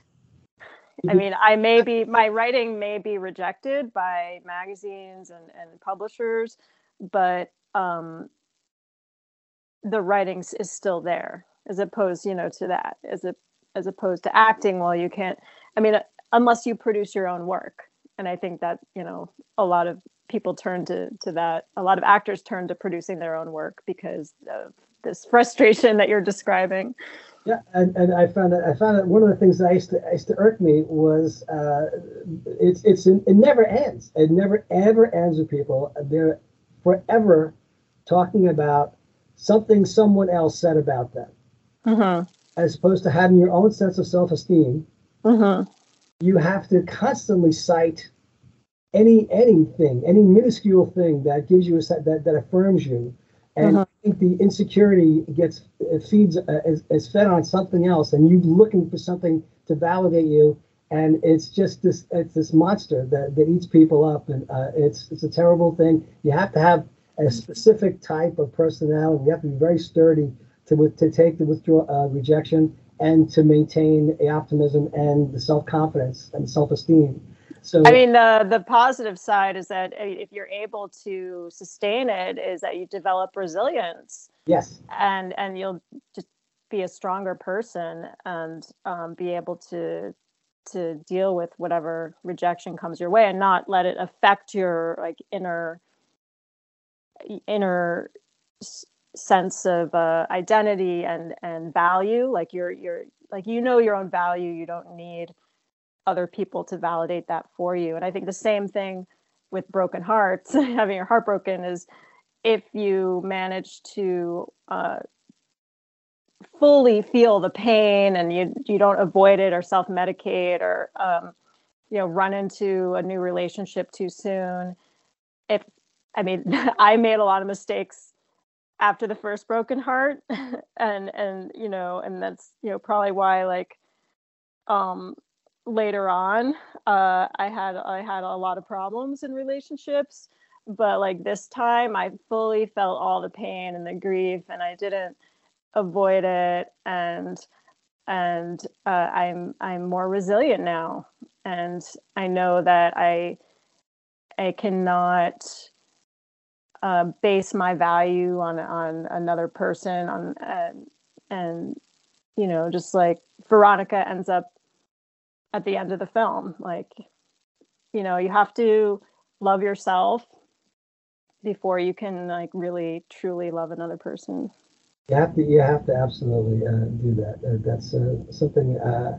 I mean i may be my writing may be rejected by magazines and, and publishers but um the writing is still there as opposed you know to that as a as opposed to acting well you can't i mean unless you produce your own work. And i think that you know a lot of people turn to to that a lot of actors turn to producing their own work because of this frustration that you're describing yeah and, and i found that i found that one of the things that i used to I used to irk me was uh, it's it's it never ends it never ever ends with people they're forever talking about something someone else said about them mm-hmm. as opposed to having your own sense of self-esteem mm-hmm. you have to constantly cite any anything, any minuscule thing that gives you a that, that affirms you. And uh-huh. Think the insecurity gets feeds uh, is, is fed on something else, and you're looking for something to validate you, and it's just this it's this monster that, that eats people up, and uh, it's it's a terrible thing. You have to have a specific type of personality. You have to be very sturdy to to take the withdraw uh, rejection and to maintain the optimism and the self confidence and self esteem. So I mean, the the positive side is that if you're able to sustain it, is that you develop resilience. Yes. And and you'll just be a stronger person and um, be able to to deal with whatever rejection comes your way and not let it affect your like inner inner sense of uh, identity and and value like you're you're like you know your own value you don't need other people to validate that for you. And I think the same thing with broken hearts, [laughs] having your heart broken, is if you manage to uh, fully feel the pain and you you don't avoid it or self medicate or um, you know run into a new relationship too soon. If I mean, [laughs] I made a lot of mistakes after the first broken heart, [laughs] and and you know, and that's you know probably why like um later on uh, i had i had a lot of problems in relationships but like this time i fully felt all the pain and the grief and i didn't avoid it and and uh, i'm i'm more resilient now. And i know that i i cannot uh, base my value on on another person on and and you know just like veronica ends up at the end of the film. Like you know you have to love yourself before you can like really truly love another person. You have to you have to absolutely uh, do that. Uh, that's uh, something uh,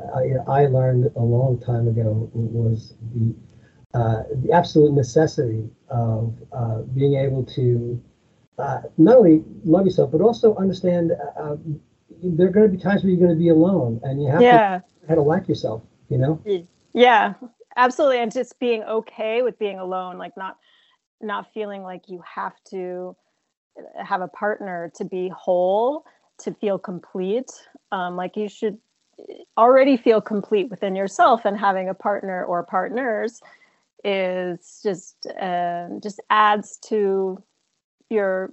I, I learned a long time ago was the uh, the absolute necessity of uh, being able to not only love yourself but also understand there are going to be times where you're going to be alone and you have yeah. to how to like yourself you know yeah absolutely and just being okay with being alone like not not feeling like you have to have a partner to be whole to feel complete. Um, like you should already feel complete within yourself, and having a partner or partners is just uh, just adds to your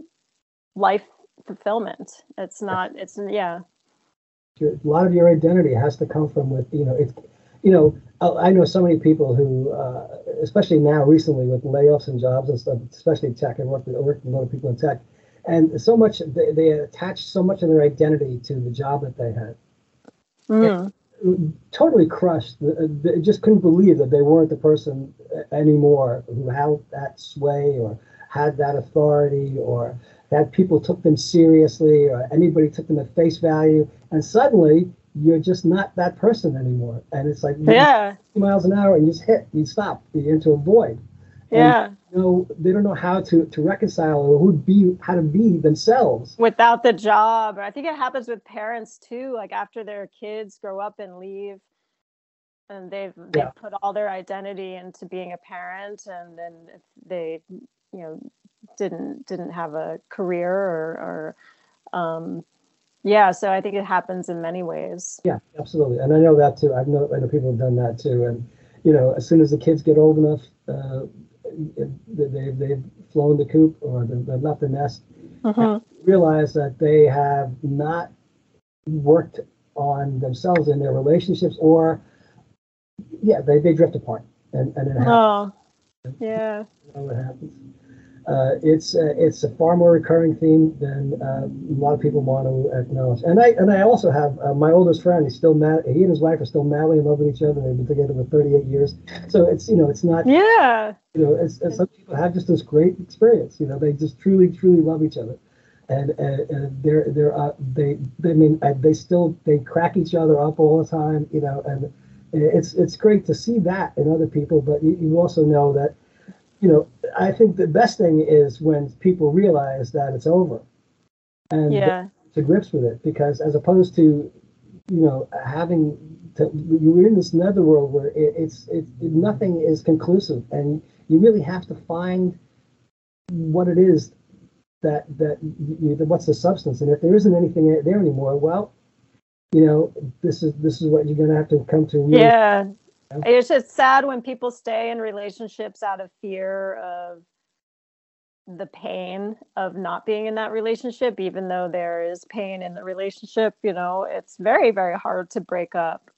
life fulfillment. It's not. It's yeah. A lot of your identity has to come from with you know it's you know I know so many people who, uh, especially now recently with layoffs and jobs and stuff, especially tech. I work with, I work with a lot of people in tech, and so much they, they attach so much of their identity to the job that they had. Mm. Totally crushed. They just couldn't believe that they weren't the person anymore who had that sway or had that authority or that people took them seriously or anybody took them at face value. And suddenly you're just not that person anymore. And it's like yeah, miles an hour and you just hit, you stop, you're into a void. Yeah. And, you know, they don't know how to, to reconcile or who be how to be themselves without the job. I think it happens with parents too. Like after their kids grow up and leave, and they've they yeah. put all their identity into being a parent, and then if they, you know, didn't didn't have a career or or um, yeah, so I think it happens in many ways. Yeah, absolutely, and I know that too. I know I know people have done that too, and you know, as soon as the kids get old enough, uh, they they've flown the coop or they've left the nest, mm-hmm. realize that they have not worked on themselves in their relationships, or yeah, they they drift apart, and and it happens. Oh, yeah. You know what happens uh, it's uh, it's a far more recurring theme than uh, a lot of people want to acknowledge. And I and I also have uh, my oldest friend. He's still mad. He and his wife are still madly in love with each other. They've been together for 38 years. So it's you know it's not yeah you know it's, it's some people have just this great experience. You know they just truly truly love each other. And, and they're they're uh, they they mean uh, they still they crack each other up all the time. You know and it's it's great to see that in other people. But you, you also know that you know, I think the best thing is when people realize that it's over and yeah. to grips with it. Because as opposed to, you know, having to, you're in this netherworld where it, it's it, nothing is conclusive, and you really have to find what it is that that you, what's the substance, and if there isn't anything there anymore, well, you know, this is this is what you're going to have to come to. Really yeah, it's just sad when people stay in relationships out of fear of the pain of not being in that relationship, even though there is pain in the relationship. You know, it's very, very hard to break up.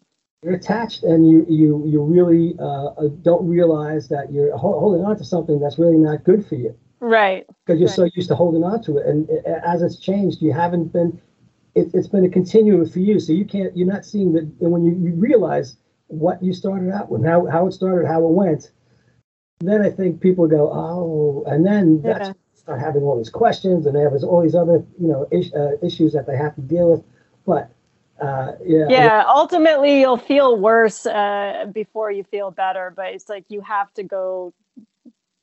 You're attached, and you you you really uh, uh don't realize that you're holding on to something that's really not good for you. Right. Because you're right. so used to holding on to it, and as it's changed, you haven't been. It, has been a continuum for you, so you can't. You're not seeing that. And when you, you realize what you started out with, how, how it started, how it went, then I think people go, oh, and then yeah. that's start having all these questions and they have all these other, you know, is, uh, issues that they have to deal with. But uh, yeah. Yeah. Ultimately, you'll feel worse uh, before you feel better, but it's like you have to go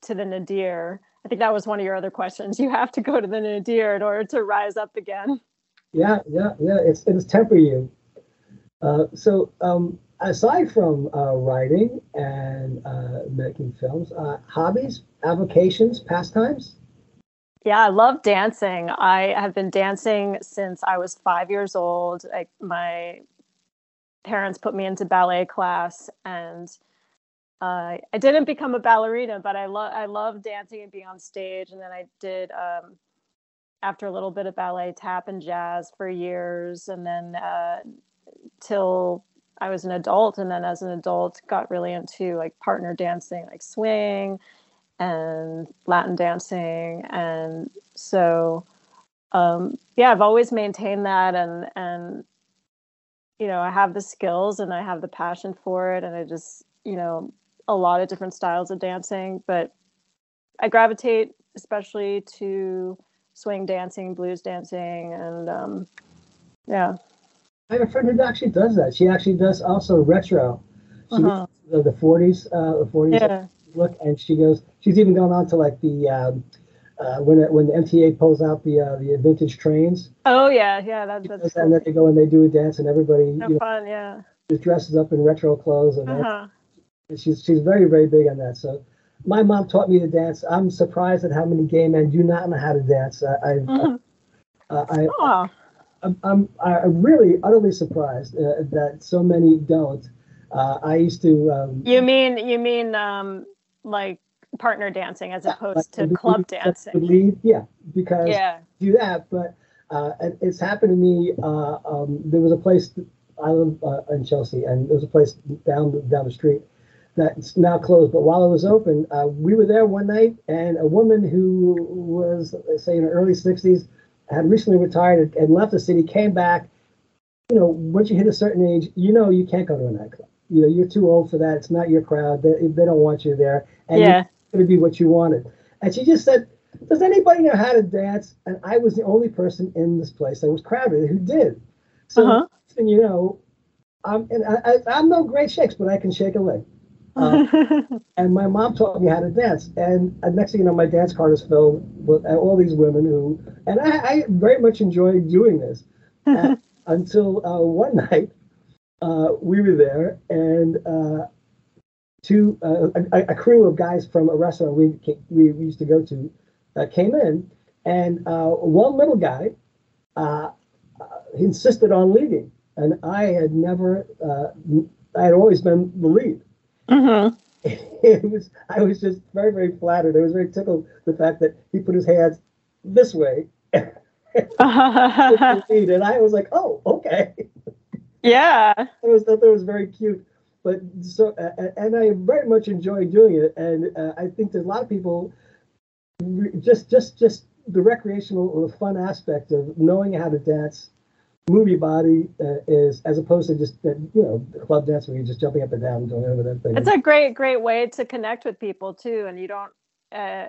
to the nadir. I think that was one of your other questions. You have to go to the nadir in order to rise up again. Yeah, yeah, yeah. It's it's temper you. Uh, so um, aside from uh, writing and uh, making films, uh, hobbies, avocations, pastimes? Yeah, I love dancing. I have been dancing since I was five years old. I, my parents put me into ballet class, and uh, I didn't become a ballerina, but I love I love dancing and being on stage. And then I did um, after a little bit of ballet, tap and jazz for years, and then uh, till I was an adult, and then as an adult, got really into like partner dancing, like swing and Latin dancing, and so um, yeah, I've always maintained that, and and you know, I have the skills and I have the passion for it, and I just you know a lot of different styles of dancing, but I gravitate especially to swing dancing, blues dancing, and um, yeah. I have a friend who actually does that. She actually does also retro. She uh-huh. the, the 40s, uh, the 40s yeah. look, and she goes. She's even gone on to like the um, uh, when it, when the MTA pulls out the uh, the vintage trains. Oh yeah, yeah, that, that's. And then they go and they do a dance, and everybody you know, fun, yeah. Just dresses up in retro clothes, and uh-huh. she's she's very very big on that. So my mom taught me to dance. I'm surprised at how many gay men do not know how to dance. I, I, mm-hmm. I, I I'm, I'm, I'm really utterly surprised uh, that so many don't. Uh, I used to. Um, you mean you mean um, like partner dancing as opposed to club dancing? Lead, yeah, because yeah. do that, but uh, it's happened to me. Uh, um, there was a place I live uh, in Chelsea, and there was a place down down the street that's now closed. But while it was open, uh, we were there one night, and a woman who was, say, in her early 60s, had recently retired and left the city, came back. You know, once you hit a certain age, you know you can't go to a nightclub. You know, you're too old for that. It's not your crowd. They, they don't want you there. And yeah. it's going to be what you wanted. And she just said, Does anybody know how to dance? And I was the only person in this place that was crowded who did. So, uh-huh. and you know, I'm, and I, I, am no great shakes, but I can shake a leg. Uh, [laughs] and my mom taught me how to dance. And uh, next thing you know, my dance card is filled with uh, all these women who, and I, I very much enjoyed doing this [laughs] uh, until uh, one night uh, we were there and two a, a, crew of guys from a restaurant we we, we used to go to came in, and one little guy insisted on leading, and I had never I had always been the lead. Mm-hmm. [laughs] it was I was just very very flattered. I was very tickled the fact that he put his hands this way, [laughs] [laughs] and I was like, oh okay. Yeah, I was thought that was very cute. But so uh, and I very much enjoy doing it, and uh, I think there's a lot of people just just just the recreational or the fun aspect of knowing how to dance movie body uh, is as opposed to just you know club dance where you're just jumping up and down and doing over that thing. It's a great great way to connect with people too, and you don't uh,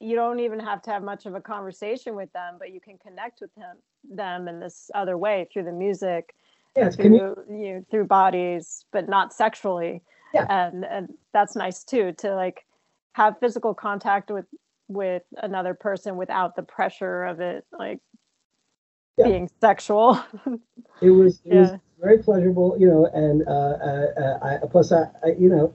you don't even have to have much of a conversation with them, but you can connect with them them in this other way through the music, yeah, through you, you through bodies, but not sexually. Yeah. and and that's nice too to like have physical contact with with another person without the pressure of it like yeah. being sexual. it was it yeah. was very pleasurable, you know, and uh, uh, uh I, plus I, I, you know,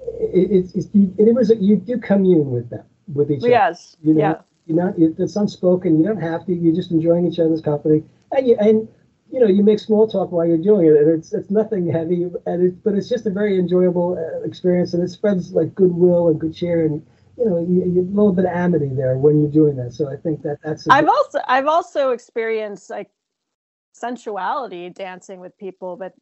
it, it's it, it was you do commune with them with each other. Yes. You know, yeah. You're not it's unspoken. You don't have to. You're just enjoying each other's company, and you and you know you make small talk while you're doing it, and it's it's nothing heavy, and it, but it's just a very enjoyable uh, experience, and it spreads like goodwill and good cheer and you know, you, you, a little bit of amity there when you're doing that. So I think that that's. I've also I've also experienced like sensuality dancing with people, but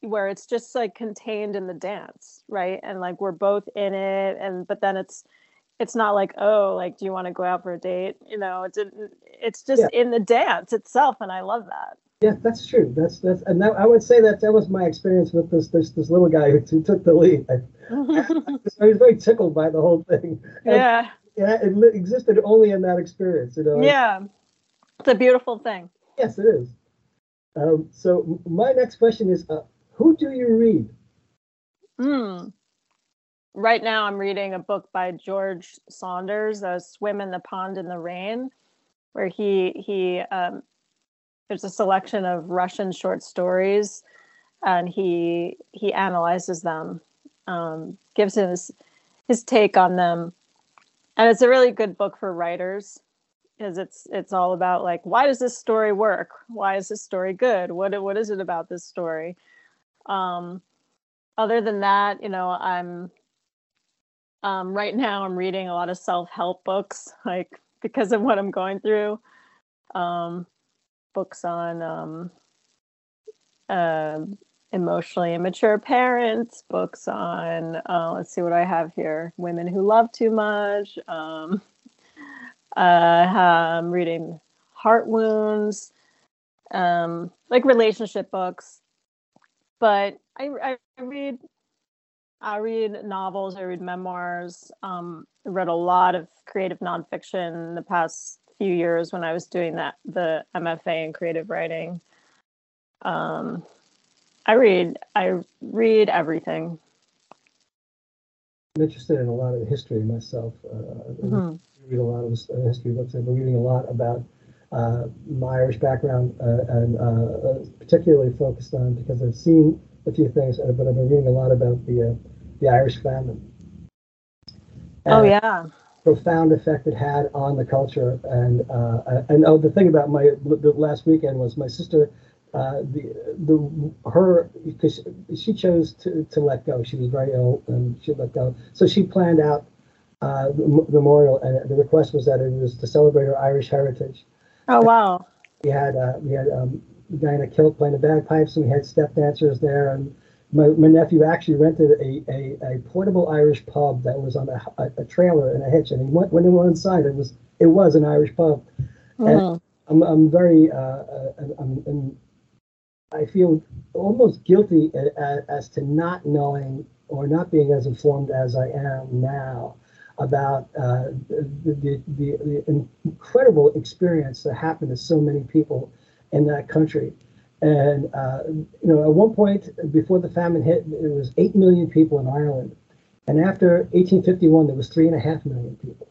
where it's just like contained in the dance, right? And like we're both in it, and but then it's it's not like oh like do you want to go out for a date? You know, it's it's just yeah. in the dance itself, and I love that. Yeah, that's true. That's that's and that, I would say that that was my experience with this this this little guy who, who took the lead. I, [laughs] [laughs] I, was very tickled by the whole thing. And, yeah. Yeah, it existed only in that experience, you know. Yeah, it's a beautiful thing. Yes, it is. Um, so my next question is, uh, who do you read? Hmm. Right now, I'm reading a book by George Saunders, "A Swim in the Pond in the Rain," where he he um, there's a selection of Russian short stories, and he he analyzes them, um, gives his his take on them, and it's a really good book for writers because it's it's all about like why does this story work? Why is this story good? What what is it about this story? Um, other than that, you know, I'm um, right now I'm reading a lot of self help books, like because of what I'm going through. Um, books on um, uh, emotionally immature parents, books on, uh, let's see what I have here women who love too much. Um, [laughs] uh, I'm reading Heart Wounds, um, like relationship books. But I, I read I read novels, I read memoirs. Um, read a lot of creative nonfiction in the past few years when I was doing that the MFA in creative writing. Um, I read I read everything. I'm interested in a lot of history myself. Uh, mm-hmm. I read a lot of uh, history books. I've been reading a lot about uh, my Irish background uh, and uh, uh, particularly focused on because I've seen a few things, but I've been reading a lot about the the Irish famine. Oh, and, oh yeah profound effect it had on the culture. And uh, and oh, the thing about my the last weekend was my sister. Uh, the the her because she chose to, to let go. She was very ill and she let go. So she planned out uh, the memorial, and the request was that it was to celebrate her Irish heritage. Oh wow! We had uh, we had um, Diana Kilt playing the bagpipes, and we had step dancers there, and my, my nephew actually rented a, a, a portable Irish pub that was on a, a, a trailer and a hitch, and he went when he went inside, it was it was an Irish pub, and I'm I'm very uh, uh, I'm, I'm, I feel almost guilty as, as to not knowing or not being as informed as I am now about uh, the, the, the, incredible experience that happened to so many people in that country. And, uh, you know, at one point before the famine hit, there was 8 million people in Ireland. And after 1851, there was three and a half million people.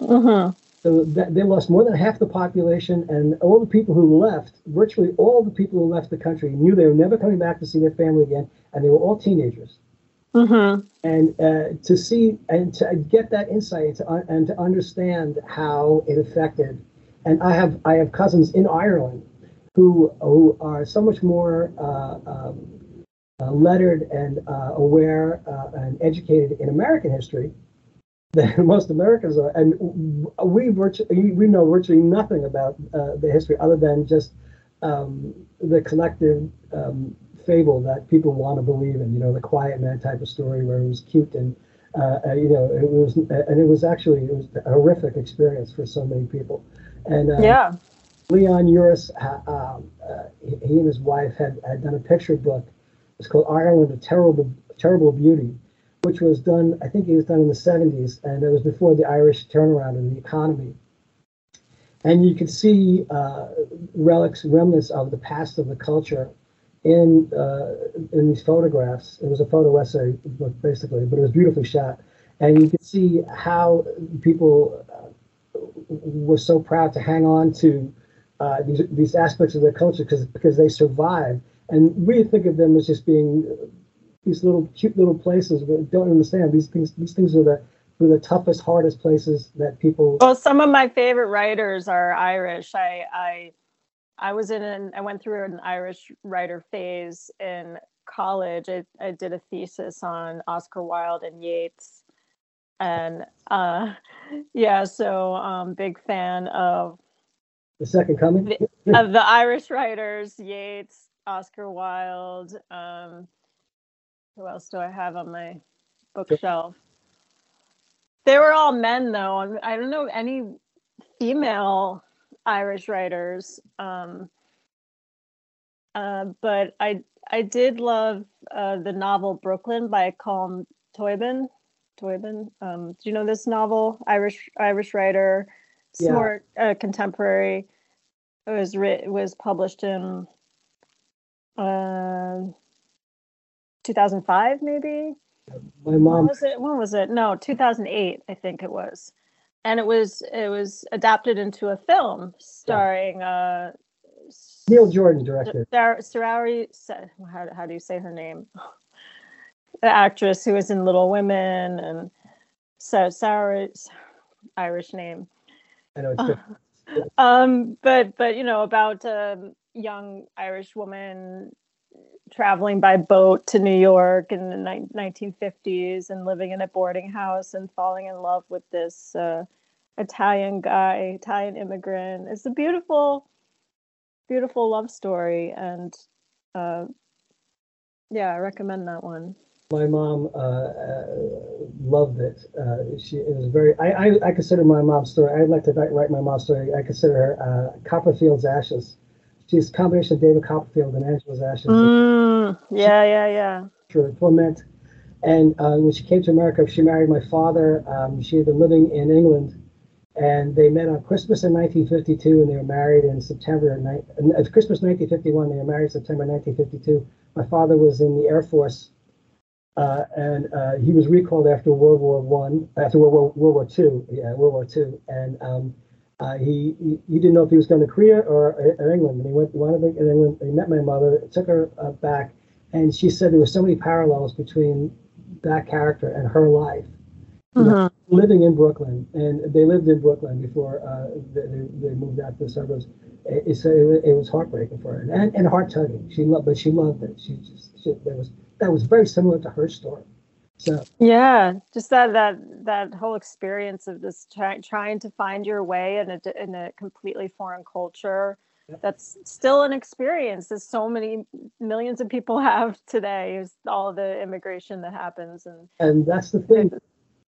Mm-hmm. So that, they lost more than half the population, and all the people who left, virtually all the people who left the country, knew they were never coming back to see their family again, and they were all teenagers. Mm-hmm. And uh, to see and to get that insight to, uh, and to understand how it affected, and I have I have cousins in Ireland who who are so much more uh, um, uh, lettered and uh, aware uh, and educated in American history than [laughs] most Americans are, and we virtually we know virtually nothing about uh, the history other than just um, the collective um, fable that people want to believe in. You know, the quiet man type of story where it was cute and uh, you know it was and it was actually it was a horrific experience for so many people. And um, yeah Leon Uris, uh, um, uh, he and his wife had, had done a picture book. It's called Ireland, a Terrible, Terrible Beauty, which was done, I think it was done in the 70s, and it was before the Irish turnaround in the economy. And you could see uh, relics, remnants of the past of the culture in uh, in these photographs. It was a photo essay book, basically, but it was beautifully shot. And you could see how people uh, were so proud to hang on to uh, these these aspects of their culture because because they survive, and we think of them as just being these little cute little places. But don't understand these things. These things are the were the toughest, hardest places that people. Well, some of my favorite writers are Irish. I I I was in an I went through an Irish writer phase in college. I, I did a thesis on Oscar Wilde and Yeats, and uh, [laughs] yeah, so um, big fan of the Second Coming of the Irish writers, Yeats, Oscar Wilde. Um, who else do I have on my bookshelf? They were all men, though. I don't know any female Irish writers. Um, uh, but I I did love uh, the novel Brooklyn by Colm Tóibín. Tóibín. Um, do you know this novel? Irish Irish writer yeah. more uh, contemporary. It was writ- was published in uh, 2005, maybe. My mom. When was it? When was it? No, 2008, I think it was, and it was it was adapted into a film starring. Uh, Neil Jordan directed. Sarari, how, how do you say her name? [laughs] the actress who was in Little Women and so Sarah's Irish name. I know it's [laughs] um, but but you know about a young Irish woman traveling by boat to New York in the ni- 1950s and living in a boarding house and falling in love with this uh, Italian guy, Italian immigrant. It's a beautiful, beautiful love story, and uh, yeah, I recommend that one my mom uh, uh, loved it. Uh, she it was very. I, I, I consider my mom's story. I'd like to write my mom's story. I consider her uh, Copperfield's Ashes. She's a combination of David Copperfield and Angela's Ashes. Mm, yeah, yeah, yeah. Sure, torment. And uh, when she came to America, she married my father. Um, she had been living in England, and they met on Christmas in 1952, and they were married in September. Ni- Christmas 1951. They were married September 1952. My father was in the Air Force uh, and uh, he was recalled after World War One, after World War, World War Two, yeah, World War Two, and um, uh, he, he, he didn't know if he was going to Korea or, or England. And he went wanted to in England. He met my mother, took her uh, back, and she said there were so many parallels between that character and her life. mm-hmm. living in Brooklyn, and they lived in Brooklyn before uh, they, they moved out to the suburbs. It, it, it was heartbreaking for her, and, and heart tugging. She loved, but she loved it. She just she, that was that was very similar to her story. So yeah, just that that that whole experience of just try, trying to find your way in a in a completely foreign culture. That's still an experience that so many millions of people [laughs] have today. Is all the immigration that happens, and and that's the thing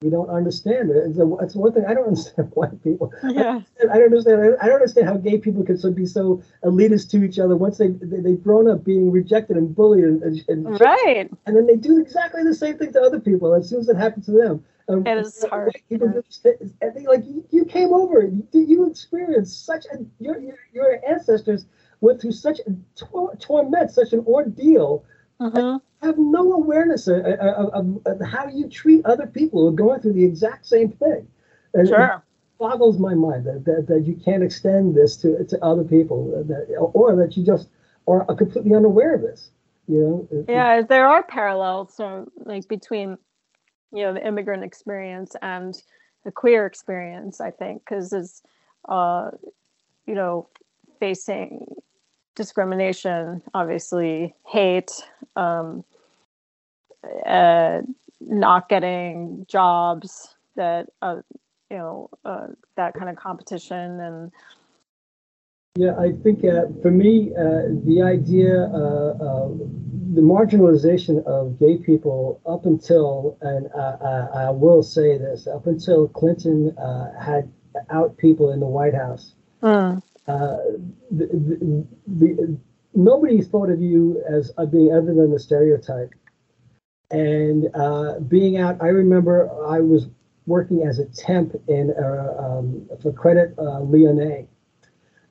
we don't understand it. It's, a, it's one thing I don't [laughs] understand white people. Yeah. I don't understand. I don't understand how gay people can so be so elitist to each other once they, they have grown up being rejected and bullied and, and right, and then they do exactly the same thing to other people as soon as it happens to them. Um, it is hard. Yeah. and they like you, you came over. You, you experienced such a your, your your ancestors went through such a tor- torment, such an ordeal. Uh-huh have no awareness of, of, of, how you treat other people who are going through the exact same thing. And sure. It boggles my mind that, that, that you can't extend this to, to other people that, or that you just are completely unaware of this. You know? Yeah, there are parallels so like between you know the immigrant experience and the queer experience, I think, because it's uh, you know facing discrimination, obviously hate, um, uh, not getting jobs that uh, you know uh, that kind of competition and yeah i think uh, for me uh, the idea uh, the marginalization of gay people up until and I, I will say this up until clinton had out people in the white house mm. The, the, the, nobody thought of you as being other than a stereotype. And uh, being out, I remember I was working as a temp in uh, um, for Credit uh, Lyonnais,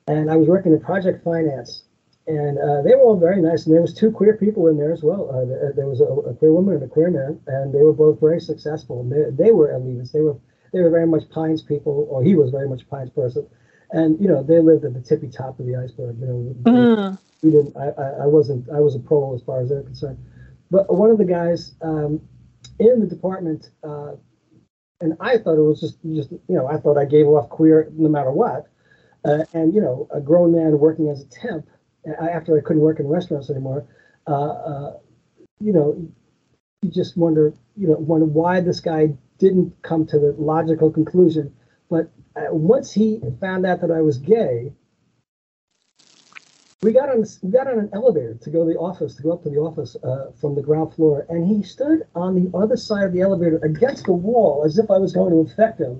and I was working in project finance. And uh, they were all very nice, and there was two queer people in there as well. Uh, there, was a, a, queer woman and a queer man, and they were both very successful. And they, they were elitists. They were they were very much Pines people, or he was very much Pines person and you know they lived at the tippy top of the iceberg. You know, mm. we didn't. I, I, wasn't. I was a pro as far as they're concerned. But one of the guys um, in the department, uh, and I thought it was just just you know I thought I gave off queer no matter what, uh, and you know a grown man working as a temp after I couldn't work in restaurants anymore. Uh, uh, you know, you just wonder you know wonder why this guy didn't come to the logical conclusion. But uh, once he found out that I was gay, we got on we got on an elevator to go to the office to go up to the office uh, from the ground floor, and he stood on the other side of the elevator against the wall as if I was going to infect him.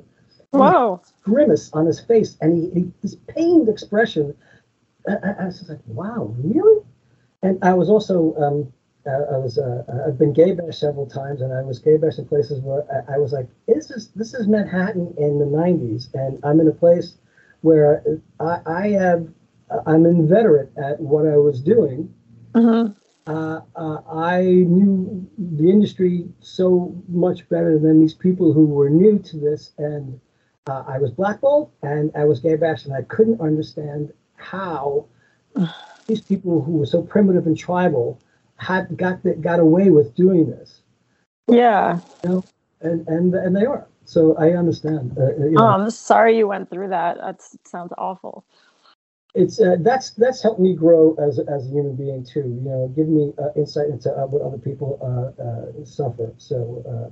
Wow! Grimace on his face, and he, he this pained expression. I, I, was like, "Wow, really?" And I was also um, I was uh, I've been gay bashed several times, and I was gay bashed in places where I, I, was like, "This is this is Manhattan in the '90s, and I'm in a place where I, I have I'm inveterate at what I was doing. Uh-huh. Uh, uh, I knew the industry so much better than these people who were new to this, and uh, I was blackballed and I was gay bashed, and I couldn't understand how these people who were so primitive and tribal had got the, got away with doing this. Yeah. You know, and and and they are. So I understand. Uh, you know. Oh, I'm sorry you went through that. That sounds awful. It's uh, that's that's helped me grow as as a human being too. You know, give me uh, insight into uh, what other people uh, uh, suffer. So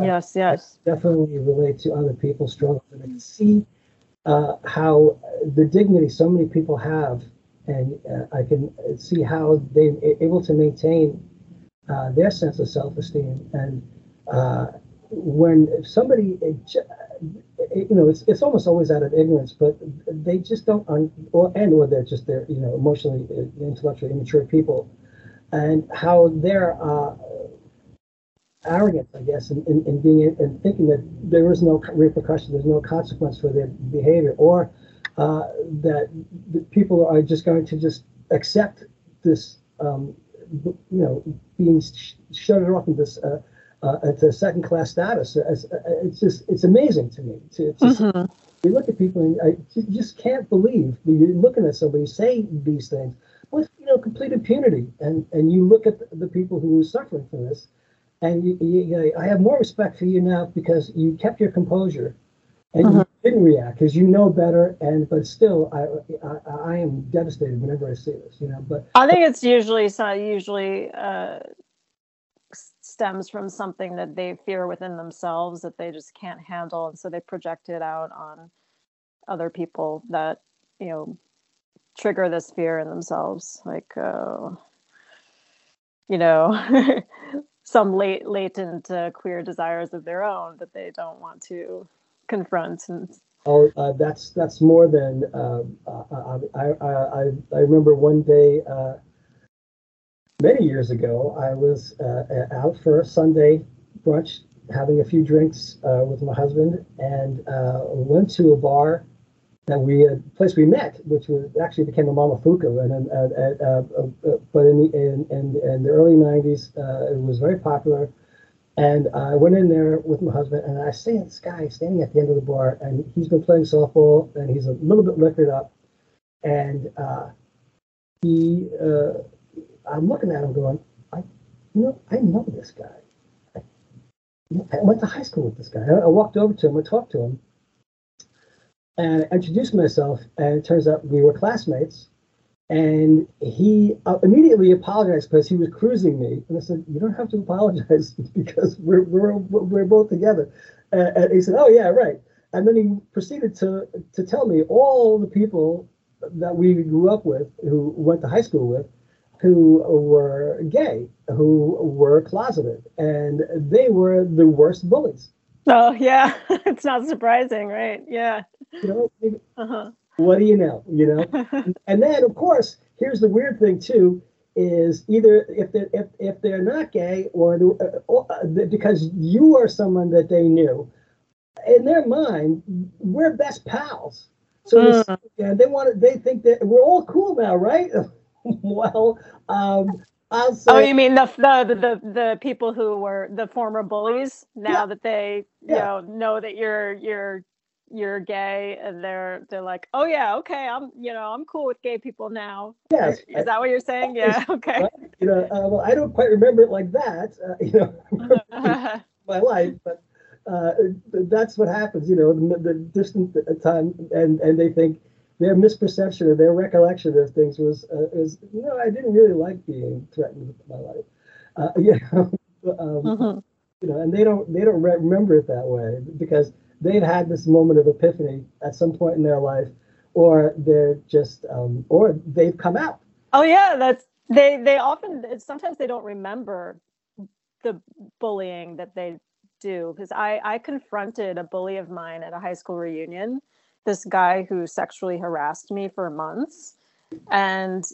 yes, yes, I definitely relate to other people's struggles, and I can see how the dignity so many people have and uh, I can see how they're able to maintain uh, their sense of self-esteem. And uh, when somebody, you know, it's it's almost always out of ignorance, but they just don't, un- or and or they're just they're you know emotionally, uh, intellectually immature people, and how they're uh, arrogant, I guess, in, in, in being in thinking that there is no repercussion, there's no consequence for their behavior, or uh, that people are just going to just accept this, um, you know, being sh- shuttered off in this uh, uh, a second class status. It's, uh, it's just it's amazing to me. To, to mm-hmm. You look at people and I, you just can't believe you're looking at somebody say these things with you know complete impunity, and and you look at the, people who are suffering from this, and you, you, I have more respect for you now because you kept your composure and uh-huh. Didn't react because you know better. And but still, I, I, I am devastated whenever I see this. You know, but I think it's usually so, usually uh, stems from something that they fear within themselves that they just can't handle, and so they project it out on other people that you know trigger this fear in themselves, like. Uh, you know [laughs] some late latent uh, queer desires of their own that they don't want to confront and oh uh, that's that's more than uh, uh I, I, I i remember one day uh, many years ago i was uh, out for a sunday brunch having a few drinks with my husband and went to a bar that we uh, place we met, which was actually became a Mama Momofuku, and uh, uh, uh, but in the in, in, in the early '90s, uh, it was very popular. And I went in there with my husband, and I see this guy standing at the end of the bar, and he's been playing softball, and he's a little bit liquored up, and uh, he, I'm looking at him going, I, you know, I know this guy. I, I went to high school with this guy. I, I walked over to him, I talked to him, and I introduced myself, and it turns out we were classmates. And he uh, immediately apologized because he was cruising me, and I said, "You don't have to apologize [laughs] because we're we're we're both together." And, and he said, "Oh yeah, right." And then he proceeded to to tell me all the people that we grew up with, who went to high school with, who were gay, who were closeted, and they were the worst bullies. Oh yeah, [laughs] it's not surprising, right? Yeah. You know, uh-huh. What do you know? You know, [laughs] and then of course, here's the weird thing too: is either if they're if, if they're not gay or, uh, or uh, because you are someone that they knew, in their mind, we're best pals. So uh. they, they want they think that we're all cool now, right? [laughs] well, um, oh, you mean the, the the the people who were the former bullies now yeah. that they you yeah. know know that you're you're you're gay and they're they're like oh yeah okay i'm you know i'm cool with gay people now. Yes is that what you're saying? Yeah [laughs] okay. You know uh, well i don't quite remember it like that uh, [laughs] you know [laughs] my life but uh, that's what happens you know the, the distant time and and they think their misperception or their recollection of things was uh, is you know I didn't really like being threatened with my life, uh, you know, um, mm-hmm. you know, and they don't they don't re- remember it that way because they've had this moment of epiphany at some point in their life, or they're just um, or they've come out. Oh yeah, that's they they often sometimes they don't remember the bullying that they do because I I confronted a bully of mine at a high school reunion this guy who sexually harassed me for months and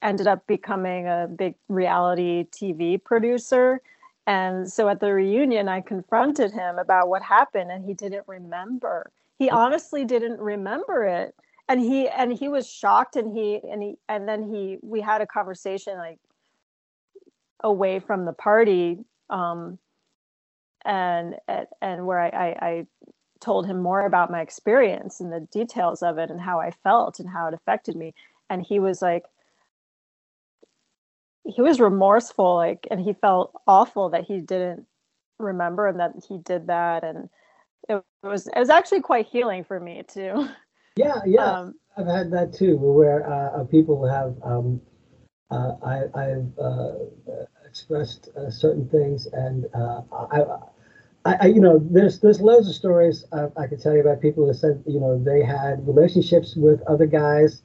ended up becoming a big reality TV producer. And so at the reunion, I confronted him about what happened, and he didn't remember. He honestly didn't remember it, and he and he was shocked. And he and he and then he we had a conversation like away from the party, um, and and where I, I, I told him more about my experience and the details of it and how I felt and how it affected me. And he was like, he was remorseful, like, and he felt awful that he didn't remember and that he did that. And it was, it was actually quite healing for me too. Yeah, yeah. Um, I've had that too, where uh, uh people have, um, uh, I, have uh, expressed uh, certain things and uh, I, I, I, you know, there's there's loads of stories uh, I could tell you about people who said, you know, they had relationships with other guys,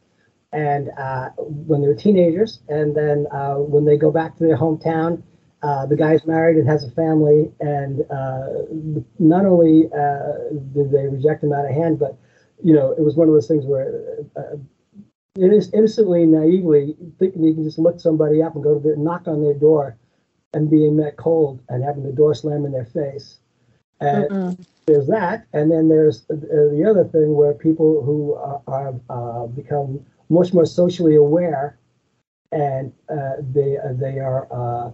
and uh, when they were teenagers, and then uh, when they go back to their hometown, uh, the guy's married and has a family, and uh, not only uh, did they reject him out of hand, but you know, it was one of those things where. innocently, naively, thinking you can just look somebody up and go to their knock on their door, and being met cold and having the door slam in their face and Mm-mm. there's that, and then there's uh, the other thing where people who are, are uh, become much more socially aware, and uh, they uh, they are uh,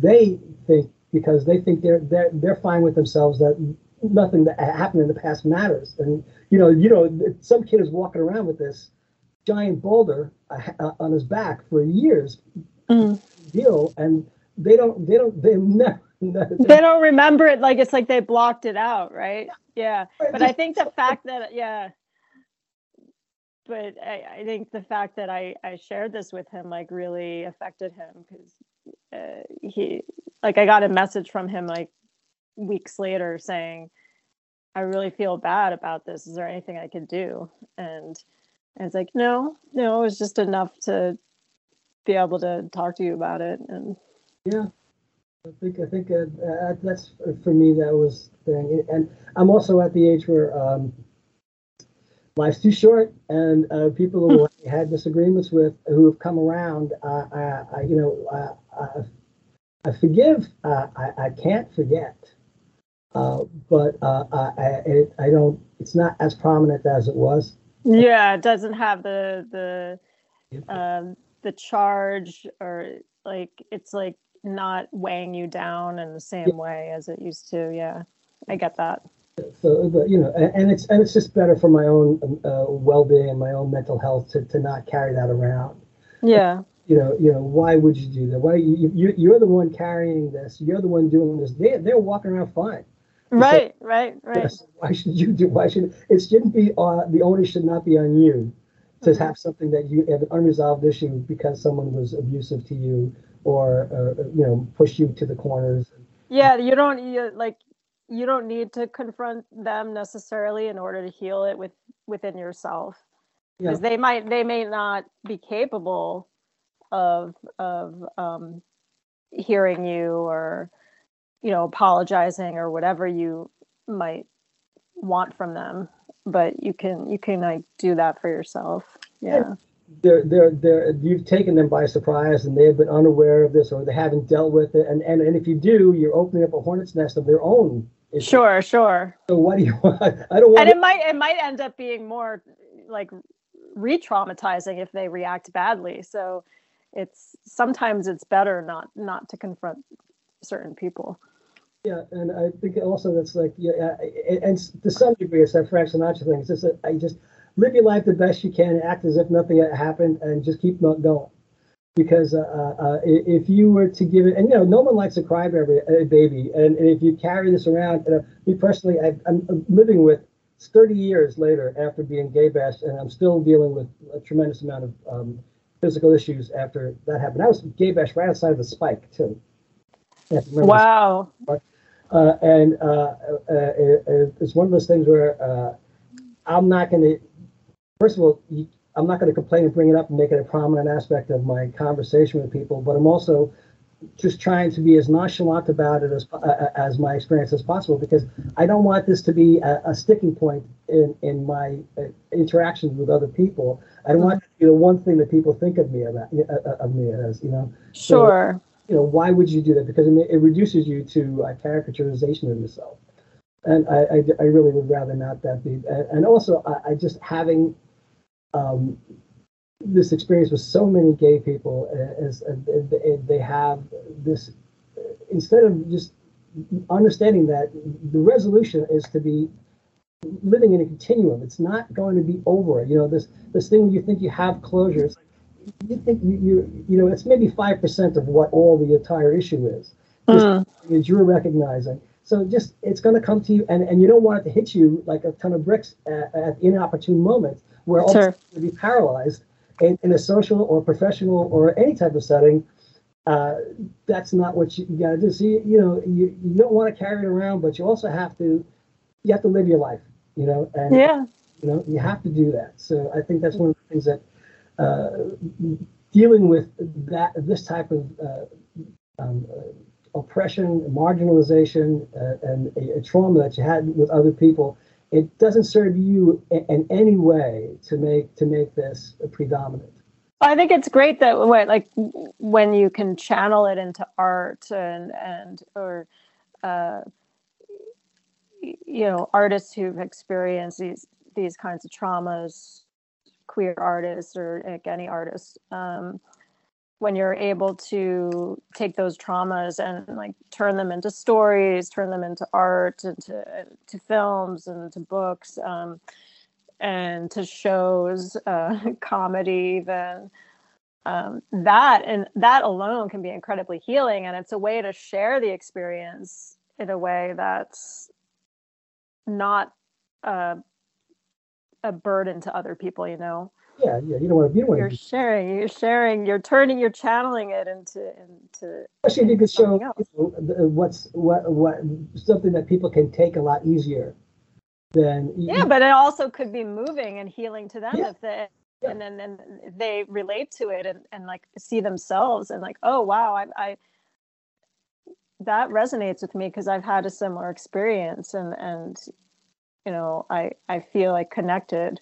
they think because they think they're they're they're fine with themselves that nothing that happened in the past matters, and you know you know some kid is walking around with this giant boulder uh, on his back for years, mm. deal, and they don't they don't they never they don't remember it like it's like they blocked it out, right? Yeah. But I think the fact that yeah. But I, I think the fact that I, I shared this with him like really affected him because uh, he like I got a message from him like weeks later saying, I really feel bad about this. Is there anything I could do? And I was like, no, no, it was just enough to be able to talk to you about it. And yeah, I think I think uh, uh, that's for me that was thing. And I'm also at the age where um, life's too short, and uh, people who I had disagreements with who have come around, uh, I, I, you know, I, I forgive. Uh, I, I can't forget. Uh, but I, it, I don't. It's not as prominent as it was. Yeah, it doesn't have the the um, the charge or like it's like not weighing you down in the same yeah. way as it used to. Yeah, I get that. So, but you know, and, it's and it's just better for my own uh, well-being and my own mental health to, to not carry that around. Yeah. You know, you know, why would you do that? Why you, you you're the one carrying this? You're the one doing this. They they're walking around fine. Right, so, right, right. Yes, why should you do? Why should it shouldn't be? Uh, the onus should not be on you to mm-hmm. have something that you have an unresolved issue because someone was abusive to you or uh, you know push you to the corners. Yeah, you don't you, like you don't need to confront them necessarily in order to heal it with within yourself. Because yeah. they might they may not be capable of of um, hearing you or you know apologizing or whatever you might want from them. But you can you can like do that for yourself. Yeah. They're they're they're you've taken them by surprise and they have been unaware of this or they haven't dealt with it. And and, and if you do you're opening up a hornet's nest of their own sure sure so what do you [laughs] want i don't want and it might it might end up being more like re-traumatizing if they react badly so it's sometimes it's better not not to confront certain people yeah, and I think also that's like yeah, and to some degree it's that Frank Sinatra thing. It's just that I just live your life the best you can, act as if nothing happened, and just keep going. Because uh, uh, uh if you were to give it, and you know, no one likes a crybaby, a baby, and, and if you carry this around, uh, me personally, I, am living with 30 years later after being gay bashed, and I'm still dealing with a tremendous amount of um, physical issues after that happened. I was gay bashed right outside of the spike too. Wow. Uh, and uh, uh, it, it's one of those things where uh, I'm not going to, first of all, I'm not going to complain and bring it up and make it a prominent aspect of my conversation with people, but I'm also just trying to be as nonchalant about it as uh, as my experience as possible because I don't want this to be a, a sticking point in in my uh, interactions with other people. I don't want it to be the one thing that people think of me about uh, of me as you know. Sure. So, you know, why would you do that? Because it, it reduces you to a caricaturization of yourself. And I, I, I, really would rather not that be. And, and also, I, I, just having um, this experience with so many gay people, as they have this, instead of just understanding that the resolution is to be living in a continuum. It's not going to be over. You know, this this thing you think you have closure. It's like you think you, you you know it's maybe five percent of what all the entire issue is. Uh. Is you're recognizing. So just it's going to come to you, and, and you don't want it to hit you like a ton of bricks at, at inopportune moments where all sure. Going to be paralyzed in, in a social or professional or any type of setting. Uh, that's not what you, you got to do. So you, you know you, you don't want to carry it around, but you also have to you have to live your life. You know, and yeah, you know you have to do that. So I think that's one of the things that uh, dealing with that this type of uh, um, uh, oppression, marginalization, uh, and a, a, trauma that you had with other people, it doesn't serve you in, any way to make to make this predominant. I think it's great that like when you can channel it into art and and or uh, you know artists who've experienced these these kinds of traumas queer artists or like any artist um, when you're able to take those traumas and like turn them into stories turn them into art into to films and to books um, and to shows [laughs] uh, comedy even um, that and that alone can be incredibly healing and it's a way to share the experience in a way that's not a, a burden to other people you know yeah yeah you don't want to you don't want you're to sharing you're sharing you're turning you're channeling it into into especially if you could show else. people the- uh, what's what what something that people can take a lot easier than yeah but it also could be moving and healing to them Yeah. if they Yeah. and then then they relate to it and, and like see themselves and like oh wow i i that resonates with me because i've had a similar experience and and you know i i feel like connected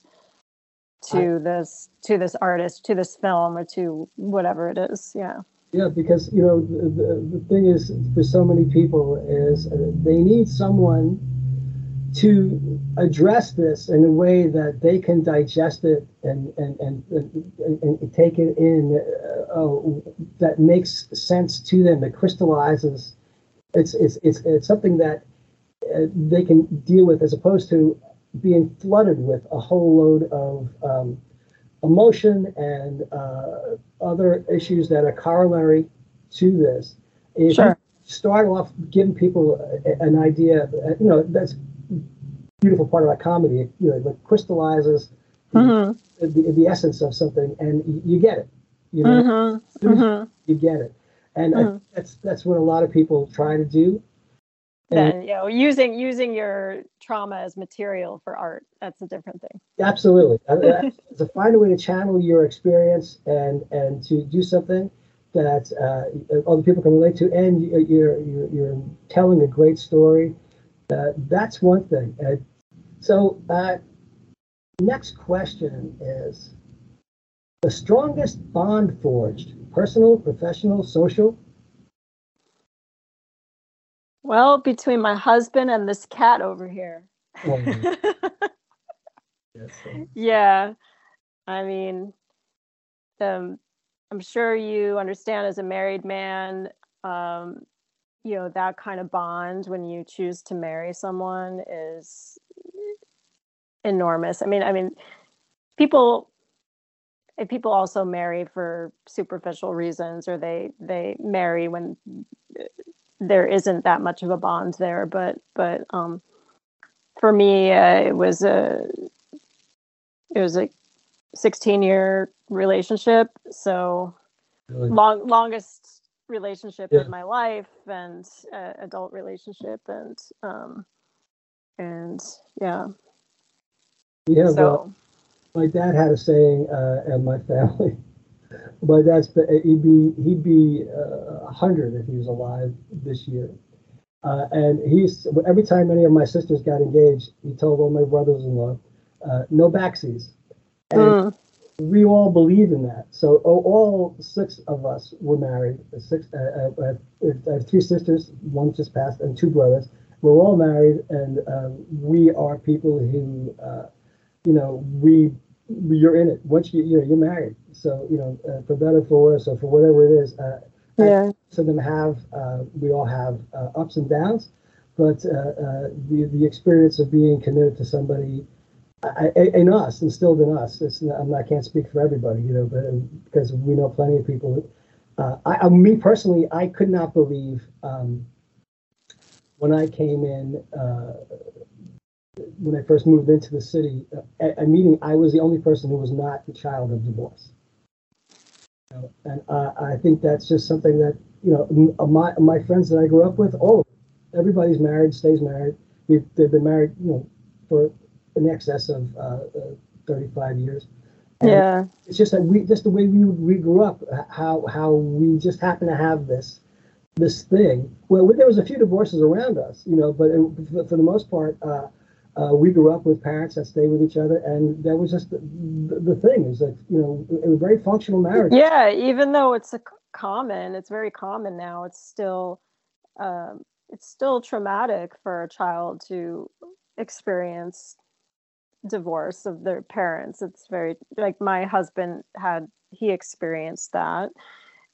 to this to this artist to this film or to whatever it is yeah. Yeah, because you know the, the, the thing is for so many people is uh, they need someone to address this in a way that they can digest it and and and, and, and take it in uh, uh, that makes sense to them that crystallizes. It's it's it's, it's something that uh, they can deal with as opposed to being flooded with a whole load of um, emotion and uh, other issues that are corollary to this. If Sure. you start off giving people a, an idea, you know, that's beautiful part about comedy. It, you know, it crystallizes hmm the, the essence of something, and you get it. You know, hmm as soon as hmm you get it, and I, Mhm. that's that's what a lot of people try to do. And then you know using using your trauma as material for art that's a different thing Absolutely. Uh, uh, to find a way to channel your experience and and to do something that uh, other people can relate to, and you- you're you're, you're telling a great story. Uh, that's one thing. Uh, so, uh, next question is the strongest bond forged: personal, professional, social. Well between my husband and this cat over here. [laughs] Yeah i mean um i'm sure you understand as a married man um you know that kind of bond when you choose to marry someone is enormous. I mean i mean people if people also marry for superficial reasons or they they marry when there isn't that much of a bond there but but um for me uh, it was a it was a 16 year relationship so really. long longest relationship Yeah. in my life and uh, adult relationship and um and yeah yeah so my dad had a saying uh, in my family. My that's he'd be he'd be uh, a hundred if he was alive this year. Uh, and he's every time any of my sisters got engaged, he told all my brothers-in-law, uh, "No backseas." And mm, we all believe in that. So oh, all six of us were married. Six, uh, I have three sisters, one just passed, and two brothers. We're all married, and uh, we are people who, uh, you know, we you're in it. Once you you know you're married. So you know, uh, for better for worse, or for whatever it is. Uh, yeah so them have uh, we all have uh, ups and downs, but uh, uh, the the experience of being committed to somebody I, I, in us, instilled in us. It's not, I'm not, I can't speak for everybody, you know, but because we know plenty of people. Uh, I, I, me personally, I could not believe um, when I came in, uh, when I first moved into the city, at a meeting, I was the only person who was not the child of divorce. You know, and uh, I think that's just something that, you know, uh, my, my friends that I grew up with, all of them, everybody's married, stays married. We've, they've been married, you know, for in excess of uh, uh, 35 years. And yeah It's just that we, just the way we, we grew up, how, how we just happen to have this, this thing. Well, there was a few divorces around us, you know, but it, for, for the most part, uh, uh, we grew up with parents that stayed with each other, and that was just the, the, thing. Is that you know, it was very functional marriage. yeah even though it's a common it's very common now it's still um, it's still traumatic for a child to experience divorce of their parents it's very like my husband had he experienced that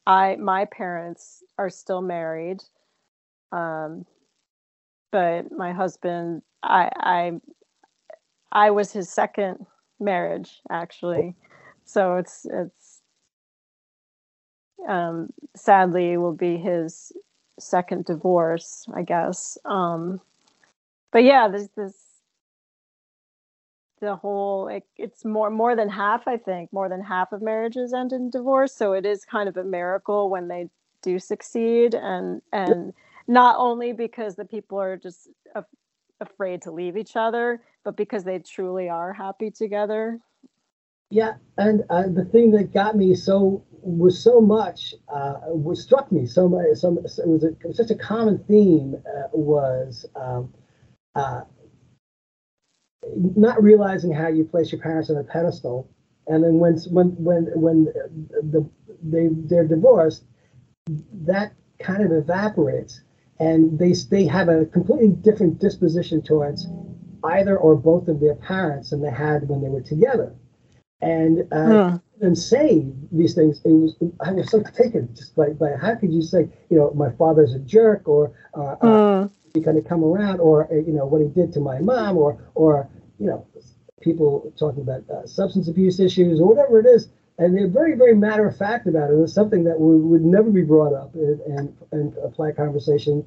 i my parents are still married um but my husband i i i was his second marriage actually so it's it's um, sadly will be his second divorce, I guess. Um, but yeah, this this the whole it, it's more more than half, I think, more than half of marriages end in divorce. So it is kind of a miracle when they do succeed, and and not only because the people are just af- afraid to leave each other, but because they truly are happy together. Yeah, and uh, the thing that got me so was so much uh, was struck me so much. So, it, was a, such a common theme uh, was um, uh, not realizing how you place your parents on a pedestal, and then when when when when the they they're divorced, that kind of evaporates, and they they have a completely different disposition towards either or both of their parents than they had when they were together and uh, hmm. and say these things. It was I was so taken just by, by how could you say you know my father's a jerk or uh, uh, he kind of come around or uh, you know what he did to my mom or or you know people talking about uh, substance abuse issues or whatever it is. And they're very, very matter of fact about it. It's something that would, would never be brought up in, in, in a flat conversation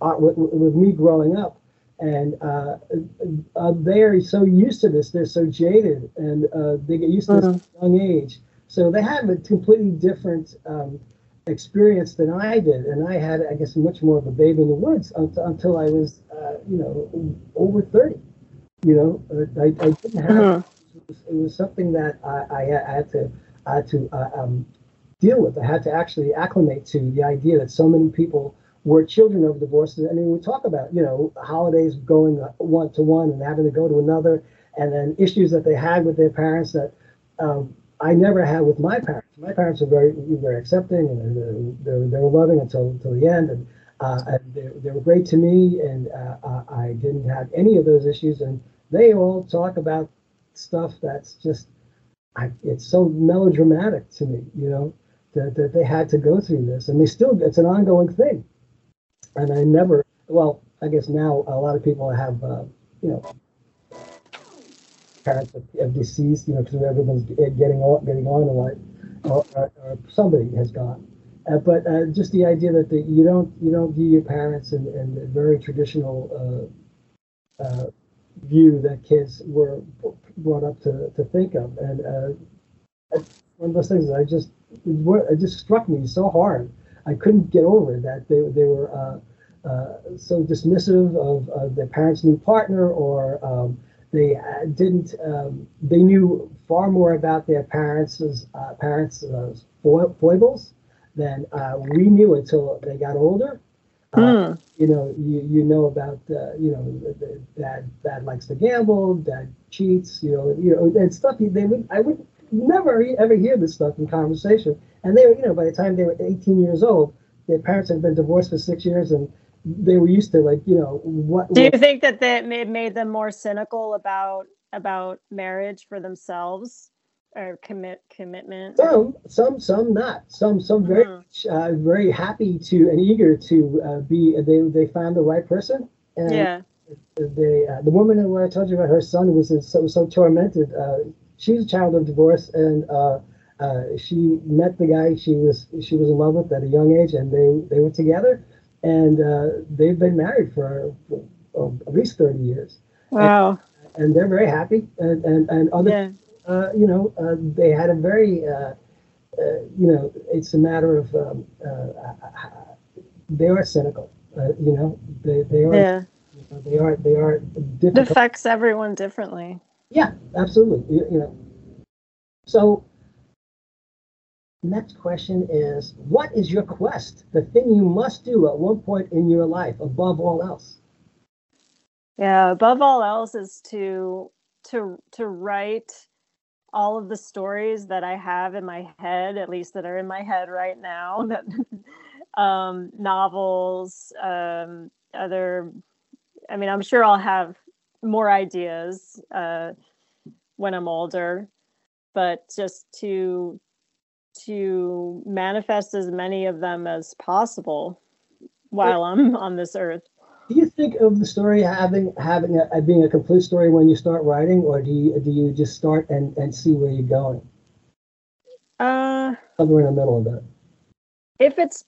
uh, with, with me growing up and uh, uh, they're so used to this, they're so jaded, and uh, they get used to mm-hmm. this at a young age. So they have a completely different um, experience than I did, and I had, I guess, much more of a babe in the woods until, until I was, uh, you know, over thirty. You know, I, I didn't have. Mm-hmm. It, was, it, was, something that I, I, had to, I had to uh, um, deal with. I had to actually acclimate to the idea that so many people were children of divorces. I mean, we talk about, you know, holidays going one to one and having to go to another, and then issues that they had with their parents that um, I never had with my parents. My parents were very, very accepting and they, they, they were loving until, until the end. And, uh, and they, they, were great to me, and uh, I didn't have any of those issues. And they all talk about stuff that's just, I, it's so melodramatic to me, you know, that, that they had to go through this. And they still, it's an ongoing thing and I never. Well, I guess now a lot of people have, uh, you know, parents have deceased, you know, because everyone's getting on, getting on in life, or, or, or somebody has gone. Uh, but uh, just the idea that the, you don't you don't view your parents in, in very traditional uh, uh, view that kids were brought up to, to think of, and uh, one of those things I just it just struck me so hard. I couldn't get over it, that they they were uh, uh, so dismissive of, their parents' new partner, or um, they didn't. Um, they knew far more about their parents' uh, parents' uh, foibles than uh, we knew until they got older. Mm. You know, you, you know about you know dad dad likes to gamble, dad cheats, you know, you know, and stuff. They would I would never ever hear this stuff in conversation. And they were, you know, by the time they were 18 years old, their parents had been divorced for six years and they were used to like you know what do you what, think that that made them more cynical about about marriage for themselves or commit commitment some some some not some some very mm-hmm. uh, very happy to and eager to uh, be they they found the right person and yeah they uh, the woman who I told you about her son was so so tormented uh, she was a child of divorce and uh, uh, she met the guy she was she was in love with at a young age and they they were together and uh, they've been married for oh, at least 30 years. Wow. And, and, they're very happy. And, and, and other, yeah. Uh, you know, uh, they had a very, uh, uh, you know, it's a matter of, um, uh, they are cynical, you know, they, they are, yeah. they are, they are difficult. It affects everyone differently. Yeah, absolutely. you, you know, so Next question is What is your quest? The thing you must do at one point in your life above all else? Yeah, above all else is to to to write all of the stories that I have in my head, at least that are in my head right now, [laughs] that um, novels, um, other. I mean, I'm sure I'll have more ideas uh, when I'm older, but just to to manifest as many of them as possible while I'm on this earth. Do you think of the story having having a, being a complete story when you start writing, or do you do you just start and and see where you're going? Uh, somewhere in the middle of that. if it's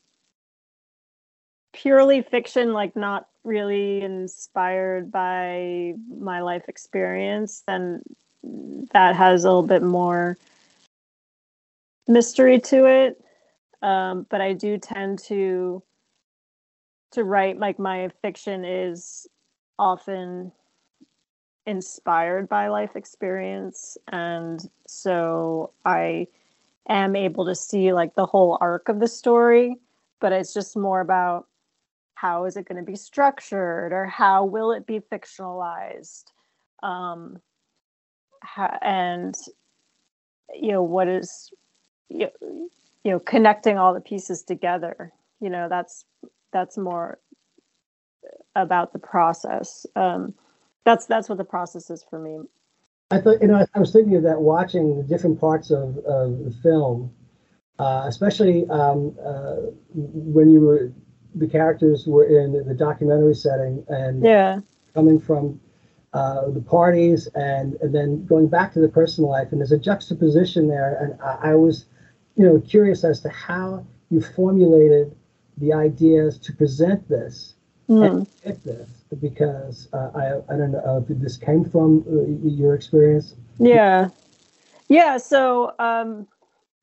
purely fiction, like not really inspired by my life experience, then that has a little bit more mystery to it. Um, but I do tend to to write like my fiction is often inspired by life experience. And so i am able to see like the whole arc of the story but it's just more about how is it going to be structured or how will it be fictionalized? Um and you know what is you know connecting all the pieces together you know that's that's more about the process. Um that's that's what the process is for me. I thought you know i was thinking of that watching the different parts of, of the film uh, especially um, uh, when you were the characters were in the documentary setting and yeah. coming from uh, the parties and, and then going back to the personal life. And there's a juxtaposition there. And I, I was you know curious as to how you formulated the ideas to present this mm. and this because uh, I, I don't know if this came from uh, your experience yeah yeah so um,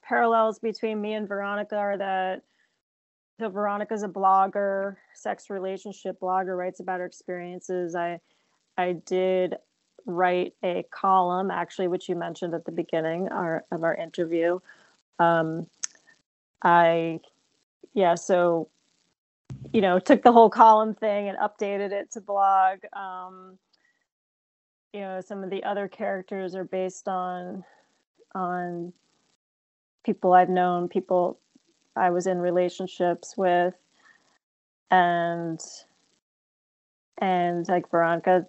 parallels between me and veronica are that so Veronica's a blogger, sex relationship blogger, writes about her experiences. I I did write a column, actually, which you mentioned at the beginning our, of our interview. Um, I yeah, so you know, took the whole column thing and updated it to blog. Um, you know, some of the other characters are based on on people I've known, people I was in relationships with and and like Veronica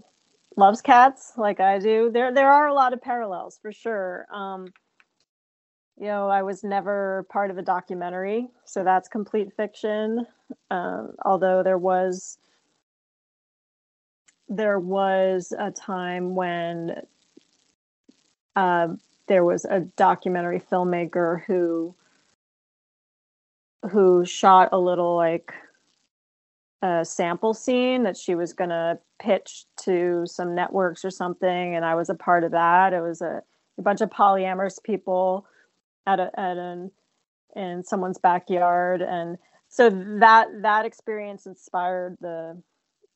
loves cats like I do. There there are a lot of parallels for sure. Um you know, I was never part of a documentary, so that's complete fiction. Um, although there was there was a time when uh, there was a documentary filmmaker who who shot a little like a sample scene that she was going to pitch to some networks or something and i was a part of that it was a, a bunch of polyamorous people at a at an in someone's backyard. And so that that experience inspired the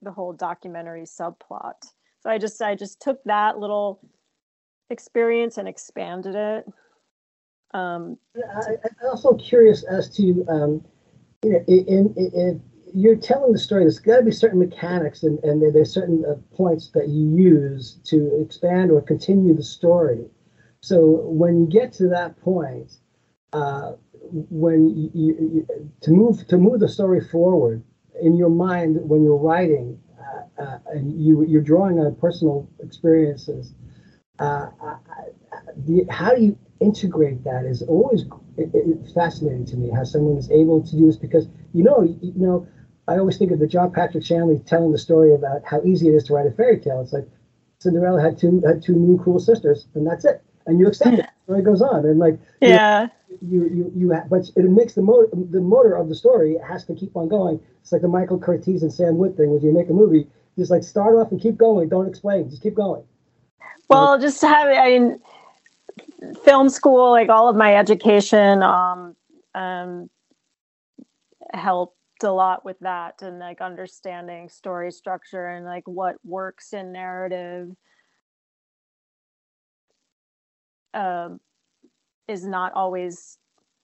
the whole documentary subplot. So i just i just took that little experience and expanded it. Um, I, am also curious as to, um, you know, in, in, in, you're telling the story, there's got to be certain mechanics and, and there's certain uh, points that you use to expand or continue the story. So when you get to that point, uh, when you, you, to move to move the story forward in your mind when you're writing uh, uh, and you you're drawing on personal experiences, uh, the, how do you integrate that is always it, it, fascinating to me how someone is able to do this because you know you, know I always think of the John Patrick Shanley telling the story about how easy it is to write a fairy tale. It's like Cinderella had two had two mean cruel sisters and that's it and you accept it. The story goes on and like yeah you you you, have, but it makes the motor the motor of the story has to keep on going. It's like the Michael Curtiz and Sam Wood thing when you make a movie just like start off and keep going don't explain just keep going. Well, just have I mean film school, like all of my education, um, um, helped a lot with that and like understanding story structure and like what works in narrative um, is not always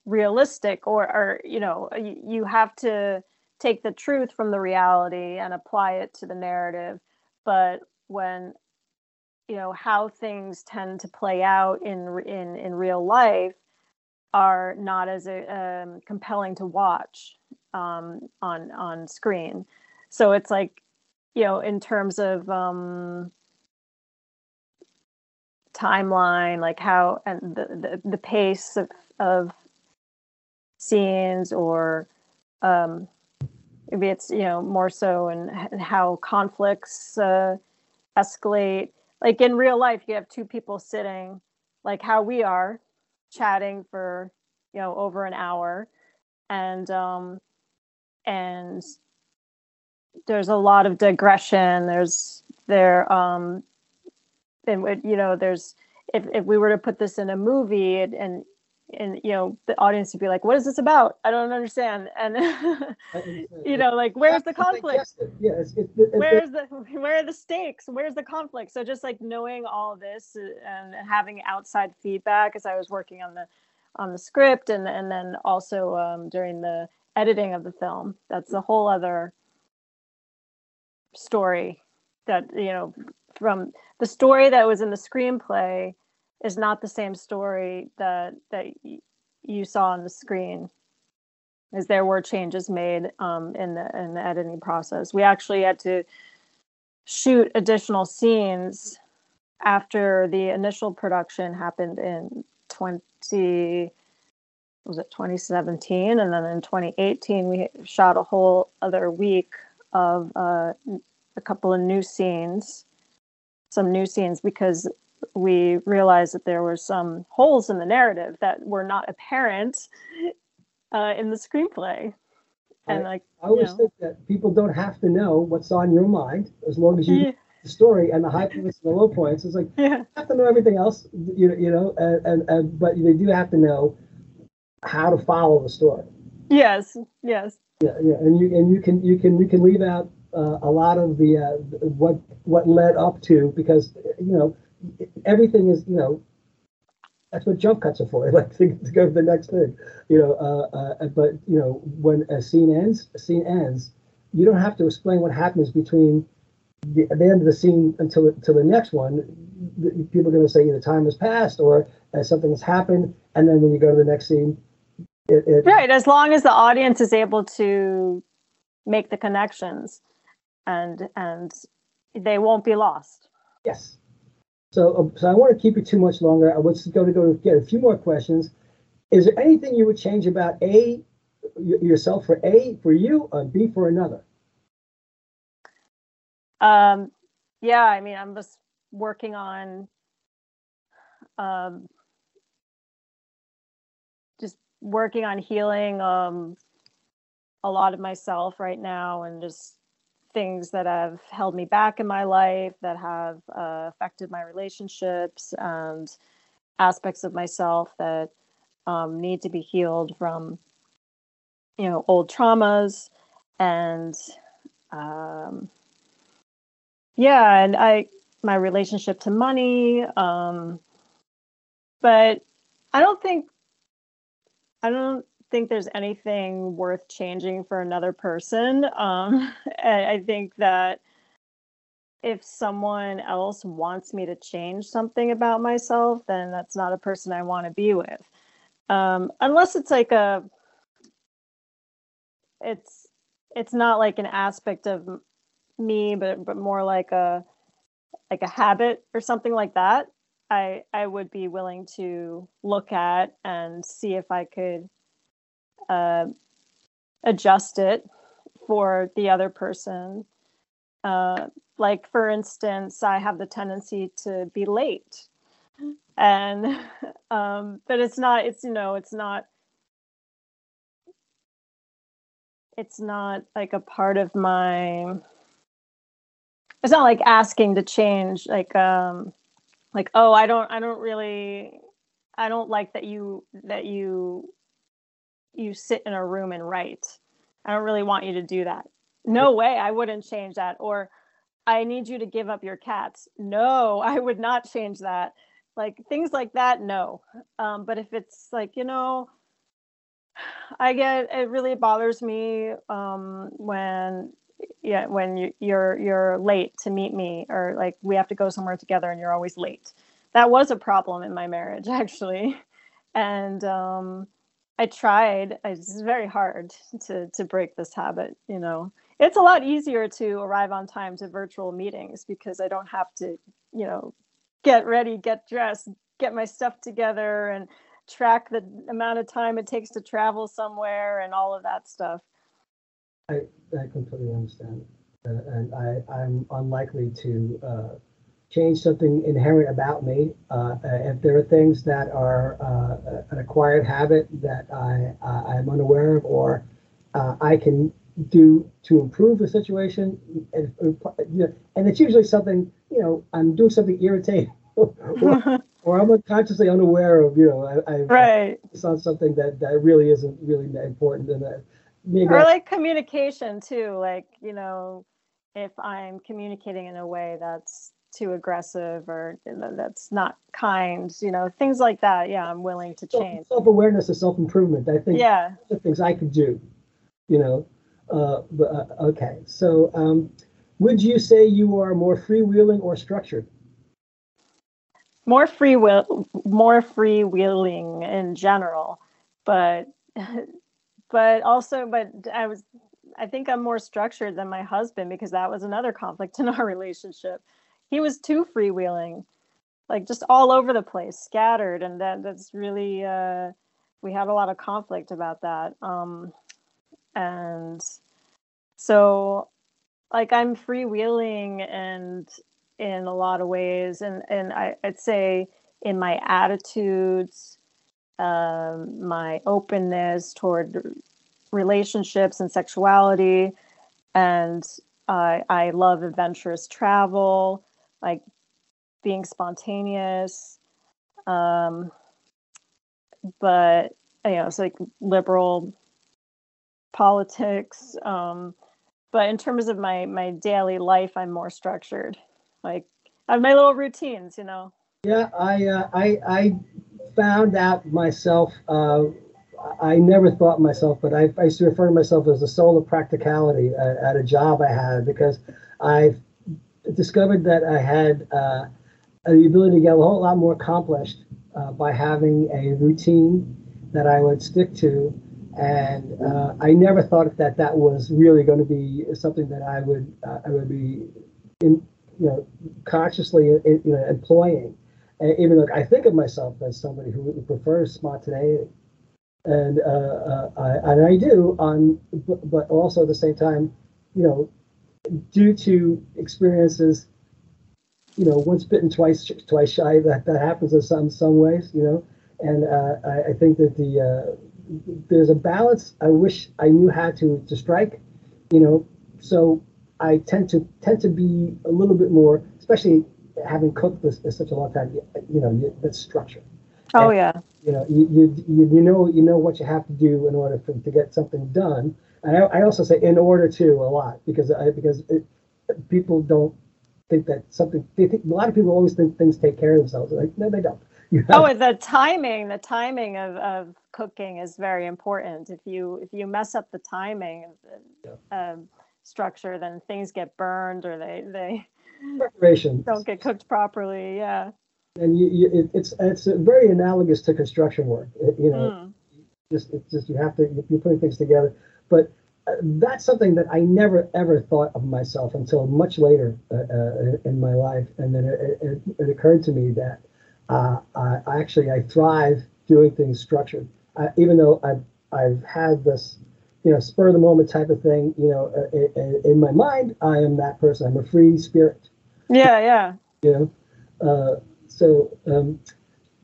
realistic or or you know you, you have to take the truth from the reality and apply it to the narrative but when you know how things tend to play out in in in real life are not as um, compelling to watch um, on on screen. So it's like you know in terms of um, timeline, like how and the the, the pace of of scenes or um, maybe it's you know more so and how conflicts uh, escalate like in real life you have two people sitting like how we are chatting for you know over an hour and um, and there's a lot of digression. There's there um, and you know there's if if we were to put this in a movie and, and and you know the audience would be like what is this about? I don't understand. And [laughs] you know like where's the conflict? yeah it's, it's, it's, where's the where are the stakes? Where's the conflict? So just like knowing all this uh, and having outside feedback as i was working on the on the script and and then also um, during the editing of the film that's a whole other story that you know from the story that was in the screenplay is not the same story that that you saw on the screen as there were changes made um, in the in the editing process. We actually had to shoot additional scenes after the initial production happened in 20 was it 2017 and then in 2018 we shot a whole other week of uh, a couple of new scenes some new scenes because we realized that there were some holes in the narrative that were not apparent uh, in the screenplay. And I, like, I always know. think that people don't have to know what's on your mind as long as you yeah. the story and the high points and the low points. It's like yeah. you have to know everything else, you know, you know, and, and, and but they do have to know how to follow the story. Yes, yes. Yeah, yeah, and you and you can you can you can leave out uh, a lot of the uh, what what led up to because you know everything is you know that's what jump cuts are for. [laughs] like to, to go to the next thing, you know. Uh, uh, but you know, when a scene ends, a scene ends. You don't have to explain what happens between the, the end of the scene until until the next one. People are going to say either time has passed or uh, something has happened, and then when you go to the next scene, it, it, right. As long as the audience is able to make the connections, and and they won't be lost. Yes. So, um, so I want to keep it too much longer. I was going to go to get a few more questions. Is there anything you would change about A, yourself for A for you, or B for another? Um, yeah, I mean, I'm just working on um, just working on healing um, a lot of myself right now, and just things that have held me back in my life that have uh, affected my relationships and aspects of myself that um, need to be healed from you know old traumas and um, yeah and i my relationship to money um, but i don't think i don't think there's anything worth changing for another person. Um, [laughs] I think that if someone else wants me to change something about myself, then that's not a person I want to be with. Um, unless it's like a, it's it's not like an aspect of me, but but more like a like a habit or something like that. I I would be willing to look at and see if I could uh, adjust it for the other person. Uh, like, for instance, I have the tendency to be late. And, [laughs] um, but it's not, it's, you know, it's not, it's not like a part of my, it's not like asking to change, like, um, like, oh, I don't, I don't really, I don't like that you, that you you sit in a room and write. I don't really want you to do that. No way, I wouldn't change that. Or I need you to give up your cats. No, [laughs] I would not change that. Like things like that, no. Um, but if it's like, you know, [sighs] I get it really bothers me um, when yeah when you, you're you're late to meet me or like we have to go somewhere together and you're always late. That was a problem in my marriage [laughs] actually, and um, I tried. It's very hard to to break this habit. You know, it's a lot easier to arrive on time to virtual meetings because I don't have to, you know, get ready, get dressed, get my stuff together, and track the amount of time it takes to travel somewhere and all of that stuff. I I completely understand, uh, and I I'm unlikely to uh, change something inherent about me, uh, if there are things that are uh, an acquired habit that I I'm unaware of, or uh, I can do to improve the situation, and, and it's usually something you know I'm doing something irritating. [laughs] or, [laughs] or, I'm unconsciously unaware of, you know, I, I right. it's on something that, that really isn't really that important. And that maybe or I, like communication too. Like, you know, if I'm communicating in a way that's too aggressive or you know, that's not kind, you know, things like that. Yeah, I'm willing to change. Self awareness is self improvement. I think yeah, the things I could do, you know. Uh, but, uh, okay, so um, would you say you are more freewheeling or structured? More free will, more freewheeling in general, but [laughs] but also, but I was I think I'm more structured than my husband because that was another conflict in our [laughs] relationship he was too freewheeling, like just all over the place, scattered, and that that's really uh, we had a lot of conflict about that. Um, and so, like I'm freewheeling and in a lot of ways, and and I, I'd say in my attitudes, um, my openness toward relationships and sexuality, and uh, I love adventurous travel like being spontaneous um but you know it's like liberal politics um but in terms of my my daily life i'm more structured. Like i have my little routines you know? Yeah i uh, i i found out myself uh I never thought myself, but I, I used to refer to myself as the soul of practicality at, at a job I had because I discovered that I had uh, the ability to get a whole lot more accomplished uh, by having a routine that I would stick to. And uh, I never thought that that was really going to be something that I would uh, I would be in you know consciously in, you know employing. And even though I think of myself as somebody who prefers spontaneity, and uh, uh, I, and I do on, but also at the same time, you know, due to experiences, you know, once bitten, twice twice shy. That that happens in some some ways, you know. And uh, I, I, think that the uh, there's a balance. I wish I knew how to to strike, you know. So I tend to tend to be a little bit more, especially having cooked this for such a long time. You know, that's structure. Oh and, yeah. You know, you, you you know you know what you have to do in order for, to get something done and I, I also say in order to a lot because I, because it, people don't think that something they think a lot of people always think things take care of themselves. Like no, they don't. [laughs] oh, the timing, the timing of, of cooking is very important. If you if you mess up the timing of the yeah. um, structure, then things get burned or they they preparation [laughs] don't get cooked properly. Yeah. And you, you it, it's it's very analogous to construction work. It, you know, mm. just it's just you have to you're putting things together. But uh, that's something that I never ever thought of myself until much later uh, uh, in my life, and then it, it, it occurred to me that uh, I actually I thrive doing things structured, uh, even though I've I've had this you know spur of the moment type of thing. You know, in, in my mind, I am that person. I'm a free spirit. Yeah, yeah. You know, uh, so um,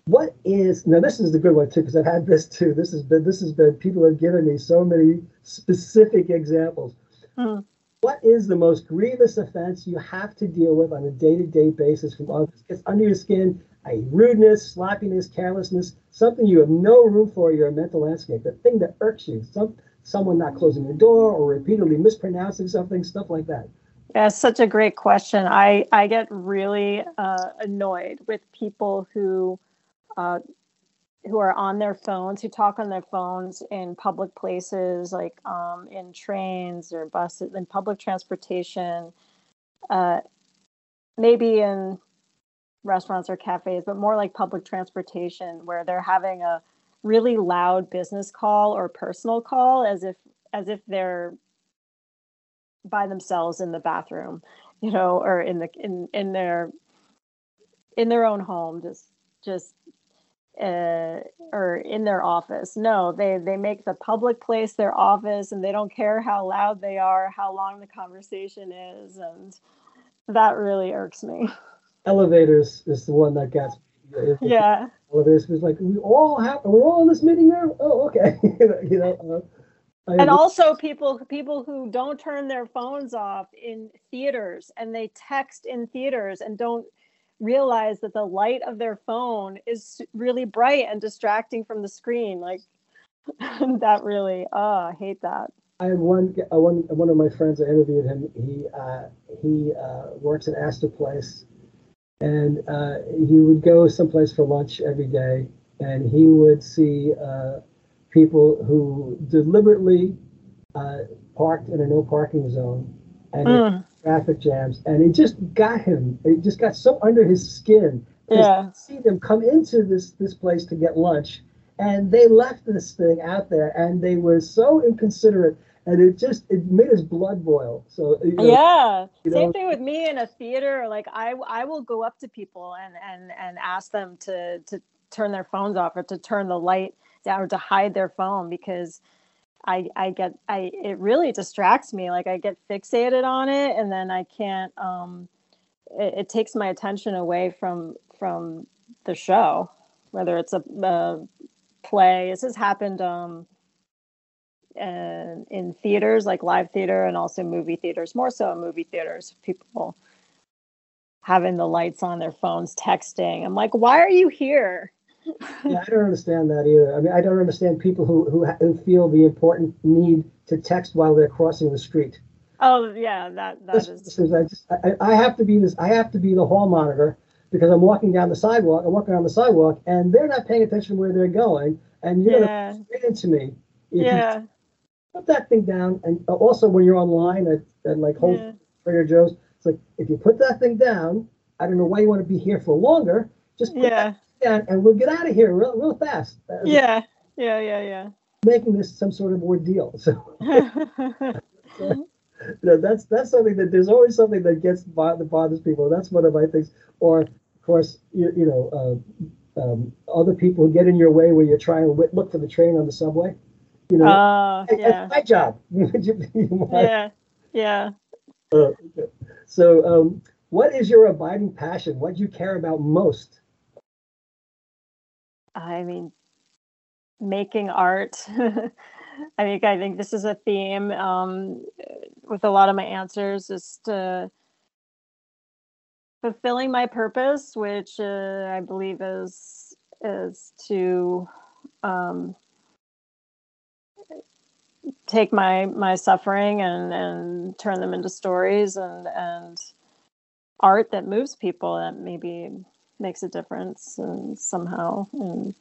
what is now this is the good one too because i've had this too. This has been this has been people have given me so many specific examples. Mm. what is the most grievous offense you have to deal with on a day-to-day basis from it's under your skin a rudeness sloppiness carelessness something you have no room for in your mental landscape the thing that irks you some someone not closing the door or repeatedly mispronouncing something stuff like that? That's such a great question. I i get really uh, annoyed with people who uh, who are on their phones, who talk on their phones in public places, like um, in trains or buses, in public transportation, uh, maybe in restaurants or cafes, but more like public transportation, where they're having a really loud business call or personal call, as if as if they're by themselves in the bathroom, you know, or in the in in their in their own home, just just uh, or in their office. No, they they make the public place their office, and they don't care how loud they are, how long the conversation is, and that really irks me. elevators is the one that gets. Yeah. Elevators was like we all have we're all in this meeting now. Oh, okay. [laughs] you know. Uh, and also people people who don't turn their phones off in theaters and they text in theaters and don't realize that the light of their phone is really bright and distracting from the screen like [laughs] that really oh i hate that I had one uh, one one of my friends. I interviewed him. He uh, he uh, works at Astor Place, and uh, he would go someplace for lunch every day, and he would see uh, people who deliberately uh, parked in a no parking zone and mm. Traffic jams, and it just got him. It just got so under his skin. Yeah. See them come into this this place to get lunch and they left this thing out there and they were so inconsiderate and it just it made his blood boil so you know, yeah you know, same thing with me in a theater like i i will go up to people and and and ask them to to turn their phones off or to turn the light down or to hide their phone because i i get i it really distracts me like i get fixated on it and then i can't um it, it takes my attention away from from the show whether it's a, a play. This has happened um, in theaters, like live theater, and also movie theaters. More so in movie theaters, people having the lights on their phones, texting. I'm like, why are you here? Yeah, I don't understand that either. I mean, I don't understand people who who, who feel the important need to text while they're crossing the street. Oh yeah, that that this, is. This is I, just, I, I have to be this. I have to be the hall monitor because I'm walking down the sidewalk. I'm walking down the sidewalk, and they're not paying attention where they're going, and you're yeah. gonna straight into me. yeah. Put that thing down, and also when you're online at, at like Whole yeah. Trader Joe's, it's like if you put that thing down, I don't know why you want to be here for longer. Just put yeah. Down, and we'll get out of here real, real fast. Yeah, yeah, yeah, yeah. Making this some sort of ordeal. So. so [laughs] you know, that's that's something that there's always something that gets that bothers people. That's one of my things. Or of course, you, you know, uh, um, other people get in your way when you're trying to look for the train on the subway. You know, uh, yeah. that's my job. [laughs] [laughs] yeah, yeah. Uh, so, um, what is your abiding passion? What do you care about most? I mean, making art. [laughs] I think I think this is a theme um, with a lot of my answers. Is to fulfilling my purpose, which uh, I believe is is to um, take my my suffering and and turn them into stories and and art that moves people that maybe makes a difference and somehow in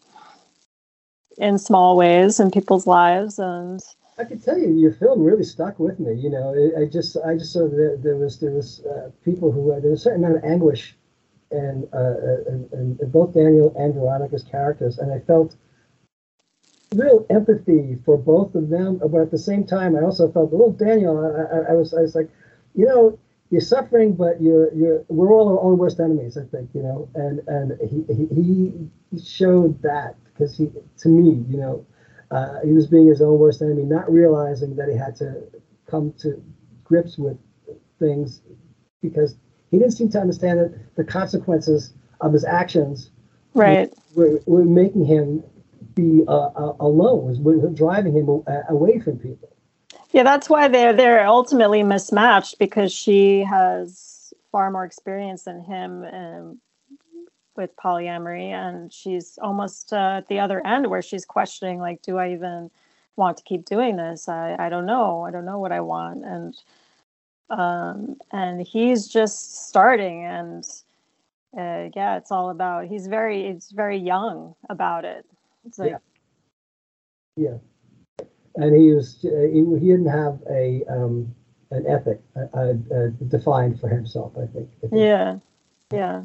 in small ways in people's lives and I can tell you, your film really stuck with me. You know, I just, I just saw that there was, there was uh, people who uh, there was a certain amount of anguish, and, uh, and, and both Daniel and Veronica's characters, and I felt real empathy for both of them. But at the same time, I also felt a little Daniel. I, I, I was, I was like, you know, you're suffering, but you're, you're, we're all our own worst enemies. I think, you know, and and he he, he showed that because he, to me, you know uh, he was being his own worst enemy, not realizing that he had to come to grips with things because he didn't seem to understand that the consequences of his actions right were, were making him be uh, uh, alone was, was driving him away from people yeah that's why they're they're ultimately mismatched because she has far more experience than him and with polyamory and she's almost uh, at the other end where she's questioning like do i even want to keep doing this? I, I don't know. I don't know what i want. And um, and he's just starting and uh, yeah it's all about he's very it's very young about it. It's like yeah. Yeah and he was he, he didn't have a um an ethic uh, uh, defined for himself i think, I think. yeah yeah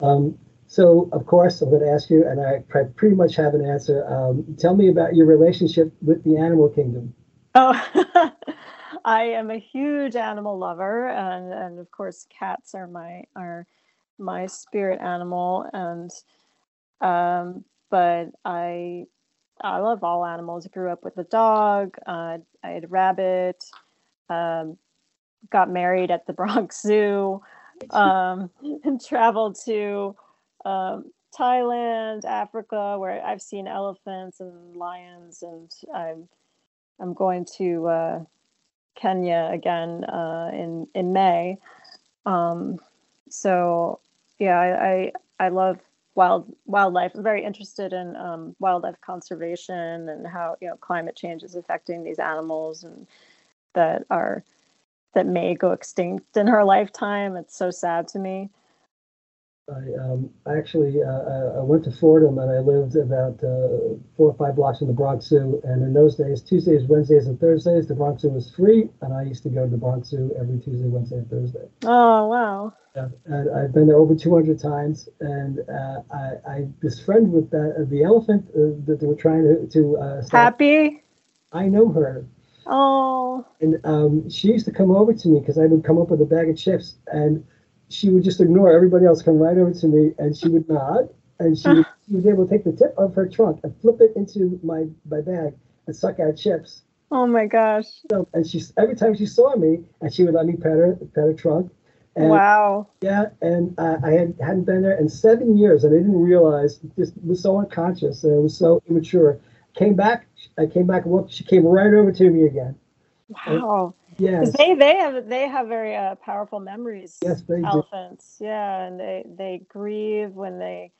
um so, of course, I'm going to ask you, and I pretty much have an answer. Um, tell me about your relationship with the animal kingdom. Oh, [laughs] I am a huge animal lover, and, and of course, cats are my are my spirit animal. And um, but I I love all animals. I grew up with a dog. Uh, I had a rabbit. Um, got married at the [laughs] Bronx Zoo. um, [laughs] and traveled to um, Thailand, Africa, where I've seen elephants and lions, and I'm I'm going to uh, Kenya again uh, in in May. Um, so yeah, I, I, I love wild wildlife. I'm very interested in um, wildlife conservation and how you know climate change is affecting these animals and that are that may go extinct in her lifetime. It's so sad to me. I um, actually uh, I went to Fordham and I lived about uh, four or five blocks from the Bronx Zoo. And in those days, Tuesdays, Wednesdays, and Thursdays, the Bronx Zoo was free, and I used to go to the Bronx Zoo every Tuesday, Wednesday, and Thursday. Oh wow! Yeah, and I've been there over 200 times, and uh, I, I this friend with the, the elephant uh, that they were trying to to uh, stop, happy. I know her. Oh. And um, she used to come over to me because I would come up with a bag of chips and she would just ignore everybody else, come right over to me, and she would nod, and she, would, she was able to take the tip of her trunk and flip it into my my bag and suck out chips. Oh my gosh! So, and she every time she saw me, and she would let me pet her pet her trunk. And, wow. Yeah, and uh, I had hadn't been there in seven years, and I didn't realize. Just was so unconscious, and it was so immature. Came back. I came back. Well, she came right over to me again. Wow. Yes. They they have they have very uh, powerful memories. Yes, they elephants. Do. Yeah, and they they grieve when they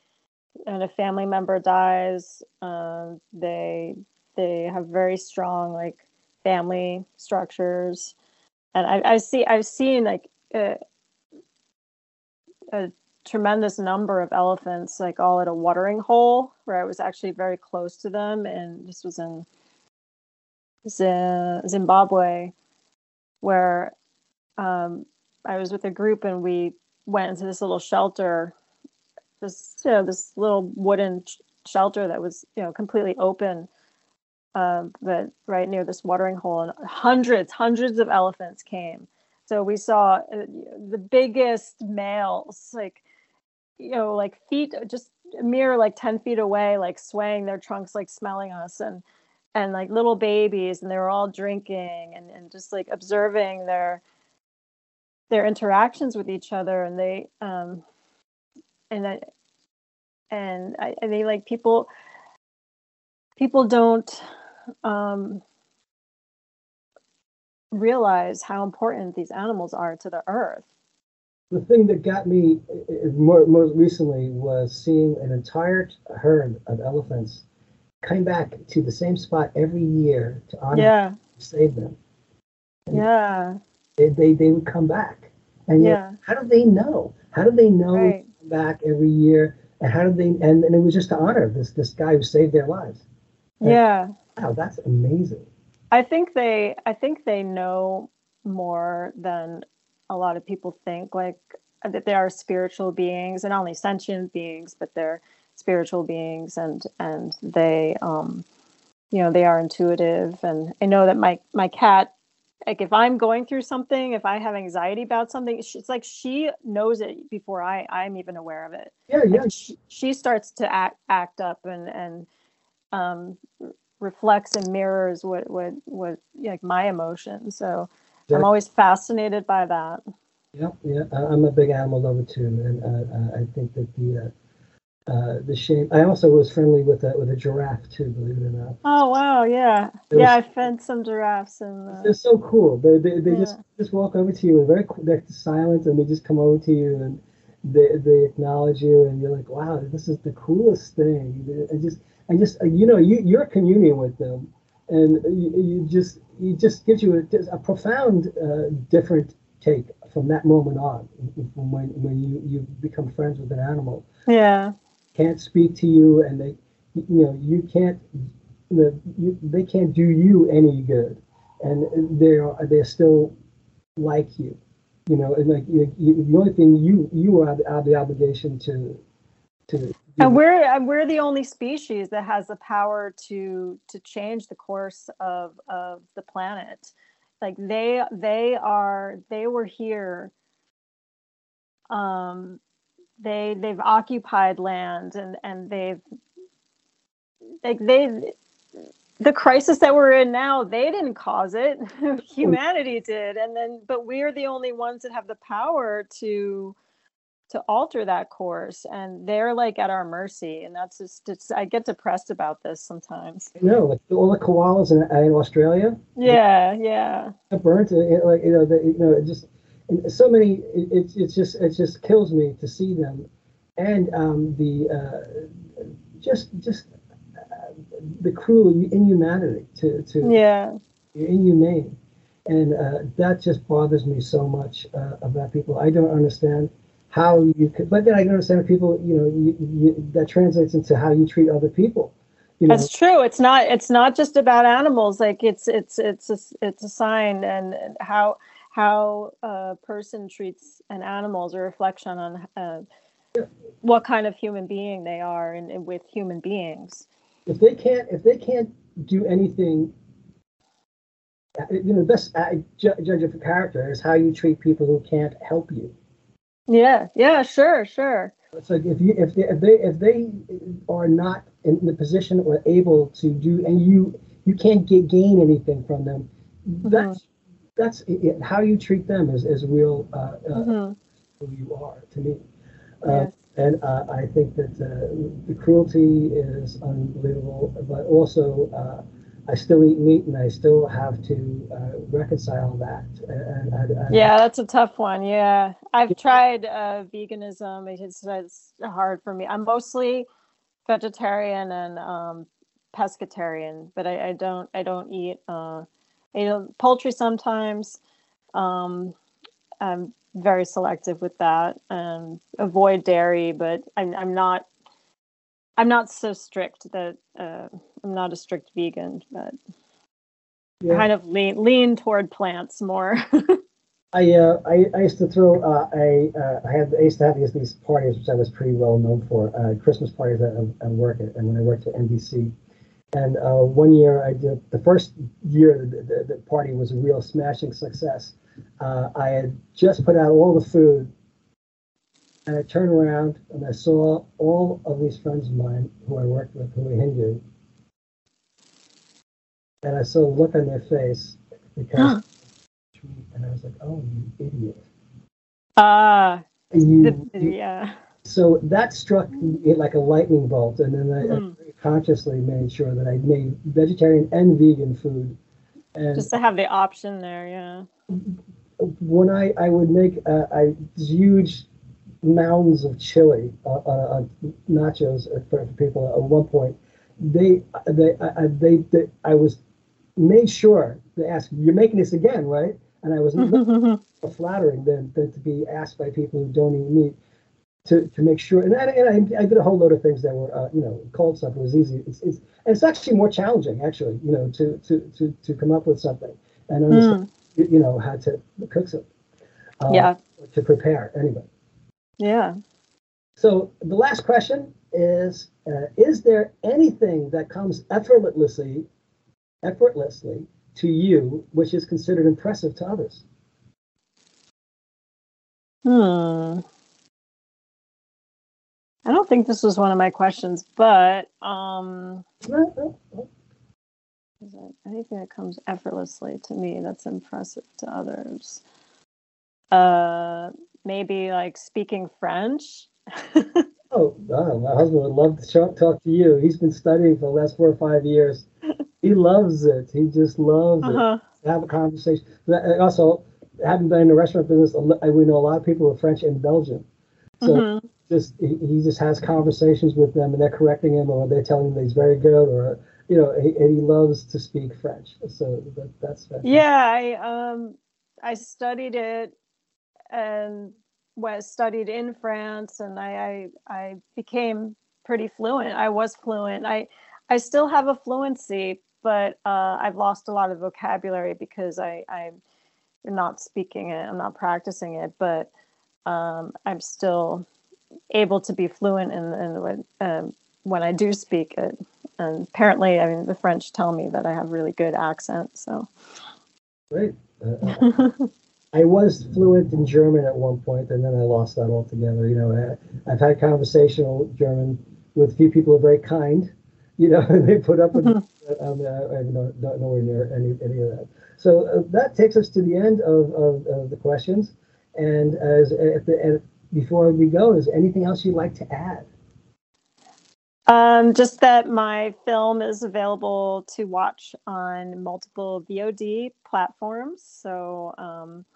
when a family member dies. Um, they they have very strong like family structures, and I I see I've seen like a, a tremendous number of elephants like all at a watering hole where I was actually very close to them, and this was in Zimbabwe where um, I was with a group and we went into this little shelter, this you know this little wooden sh- shelter that was you know completely open, uh, but right near this watering hole, and hundreds hundreds of elephants came. So we saw uh, the biggest males, like you know, like feet just a mere like ten feet away, like swaying their trunks, like smelling us, and and like little babies and they were all drinking and, and just like observing their their interactions with each other and they um and I, and I, I think like people people don't um realize how important these animals are to the earth. The thing that got me more most recently was seeing an entire herd of elephants coming back to the same spot every year to honor yeah. save them. And yeah. They, they, they would come back. And yeah. Yet, how do they know? How do they know right. come back every year? And how do they and, and it was just to honor this this guy who saved their lives. And, yeah. Wow, that's amazing. I think they I think they know more than a lot of people think like that they are spiritual beings and only sentient beings but they're spiritual beings and and they um you know they are intuitive. And i know that my my cat like if i'm going through something if i have anxiety about something it's like she knows it before i i'm even aware of it. Yeah yeah. She, she, starts to act act up and and um reflects and mirrors what what what like my emotions. So i'm always fascinated by that. Yeah yeah i'm a big animal lover too and uh, i think that the uh, uh, the shame. I also was friendly with a with a giraffe too, believe it or not. Oh wow, yeah, yeah. I fed some giraffes and. Uh, they're so cool. They they, they yeah. just just walk over to you and very they're silent and they just come over to you and they they acknowledge you and you're like, wow, this is the coolest thing. And just and just uh, you know you you're communing with them and you, you just it just gives you a, a profound uh, different take from that moment on when when you you become friends with an animal. Yeah can't speak to you and they you know you can't the, you, they can't do you any good. And they're they're still like you you know and like you, you, the only thing you you have, have the obligation to to and we're we're the only species that has the power to to change the course of of the planet. Like they they are they were here um they they've occupied land and and they've like they the crisis that we're in now, they didn't cause it. [laughs] Humanity did. And then but we're the only ones that have the power to to alter that course. And they're like at our mercy. And that's just it's, i get depressed about this sometimes. No like all the koalas in, in australia. Yeah yeah. Burnt it, like you know the, you know it just so many it, it's it's just it just kills me to see them. And um the uh just just the cruel inhumanity to to yeah. inhumane. And uh, that just bothers me so much uh, about people. I don't understand how you could but then i can understand people you know you, you, that translates into how you treat other people you know? that's true. It's not it's not just about animals. Like it's it's it's a, it's a sign and how how a person treats an animal is a reflection on uh, what kind of human being they are and, and with human beings. If they can't if they can't do anything you know the best uh, judge of a character is how you treat people who can't help you. Yeah yeah sure sure. It's like if you if they if they if they are not in the position or able to do and you you can't get gain anything from them mm-hmm. that's that's it, how you treat them is is real uh, uh, mm-hmm. who you are to me uh, yes. And uh, I think that uh, the cruelty is unbelievable, but also uh, I still eat meat and I still have to uh, reconcile that. And, and, and, yeah, that's a tough one. Yeah, I've tried uh, veganism. It's, it's hard for me. I'm mostly vegetarian and um, pescatarian, but I, I, don't I don't eat uh, I eat poultry sometimes. Um, I'm very selective with that and avoid dairy, but I'm I'm not I'm not so strict that uh, I'm not a strict vegan, but yeah. kind of lean lean toward plants more. [laughs] I, uh, I I used to throw uh, I uh, I had I used to have these these parties which I was pretty well known for uh, Christmas parties at, at work at, and when I worked at NBC. And uh, one year I did the first year the, the, the party was a real smashing success uh, I had just put out all the food, and I turned around and I saw all of these friends of mine who I worked with who were Hindu, and I saw a look on their face because, huh. and I was like, "Oh, you idiot!" Ah, uh, yeah. So that struck me like a lightning bolt, and then I, mm. Consciously made sure that I made vegetarian and vegan food. And just to have the option there, yeah when I, I would make uh, I, huge mounds of chili uh, uh, nachos for, for, people at one point, they they I, they, they I was made sure to ask, "You're making this again, right?" And I was [laughs] flattering than, than to be asked by people who don't eat meat to, to make sure. And, I, and I, I did a whole load of things that were, uh, you know, stuff. It was easy. It's, it's, and it's actually more challenging, actually, you know, to to to, to come up with something and understand. Mm you know how to cook something. Uh, yeah. To prepare anyway. Yeah. So the last question is: uh, Is there anything that comes effortlessly, effortlessly to you, which is considered impressive to others? Hmm. I don't think this was one of my questions, but um, anything that comes effortlessly to me that's impressive to others? Uh, maybe like speaking French. [laughs] oh, wow. my husband would love to talk, to you. He's been studying for the last four or five years. He loves it. He just loves uh-huh. it. Have a conversation. Also, having been in the restaurant business, we know a lot of people who are French and Belgian. So mm-hmm. Just he, just has conversations with them, and they're correcting him, or they're telling him he's very good, or you know, he, and he loves to speak French. So that, that's fantastic. Yeah, I um, I studied it and was studied in France, and I, I I became pretty fluent. I was fluent. I I still have a fluency, but uh, I've lost a lot of vocabulary because I I'm not speaking it. I'm not practicing it, but um, I'm still able to be fluent in, in um, when I do speak it and apparently, I mean, the French tell me that I have really good accent. So great. Uh, [laughs] I was fluent in German at one point, and then I lost that altogether. You know, I, have had conversational German with a few people who are very kind. you know, [laughs] they put up with. Mm-hmm. I, mean, I, I not, not nowhere near any any of that. So uh, that takes us to the end of, of, of the questions. And as at the before we go, is anything else you'd like to add? Um, just that my film is available to watch on multiple VOD platforms. So um,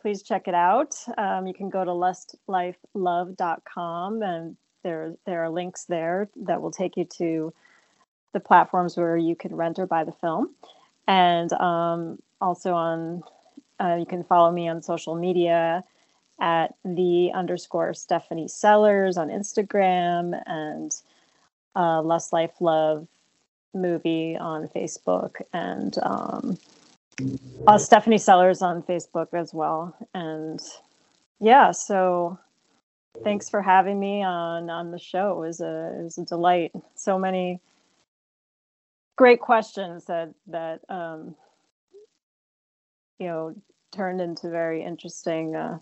please check it out. Um, you can go to lustlifelove.com and there, there are links there that will take you to the platforms where you can rent or buy the film. And um, also on, uh, you can follow me on social media at the underscore Stephanie Sellars on Instagram and uh, Lust Life Love movie on Facebook and um, uh, Stephanie Sellars on Facebook as well. And yeah, so thanks for having me on on the show. It was a it was a delight. So many great questions that that um, you know turned into very interesting. Uh,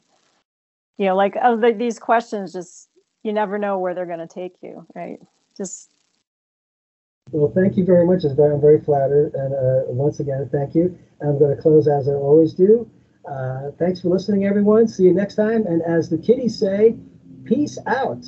you know, like oh, the, these questions just you never know where they're going to take you, right? just well, thank you very much. I'm very flattered. And uh, once again, thank you. and I'm going to close as I always do. Uh, thanks for listening, everyone. See you next time. And as the kiddies say, peace out.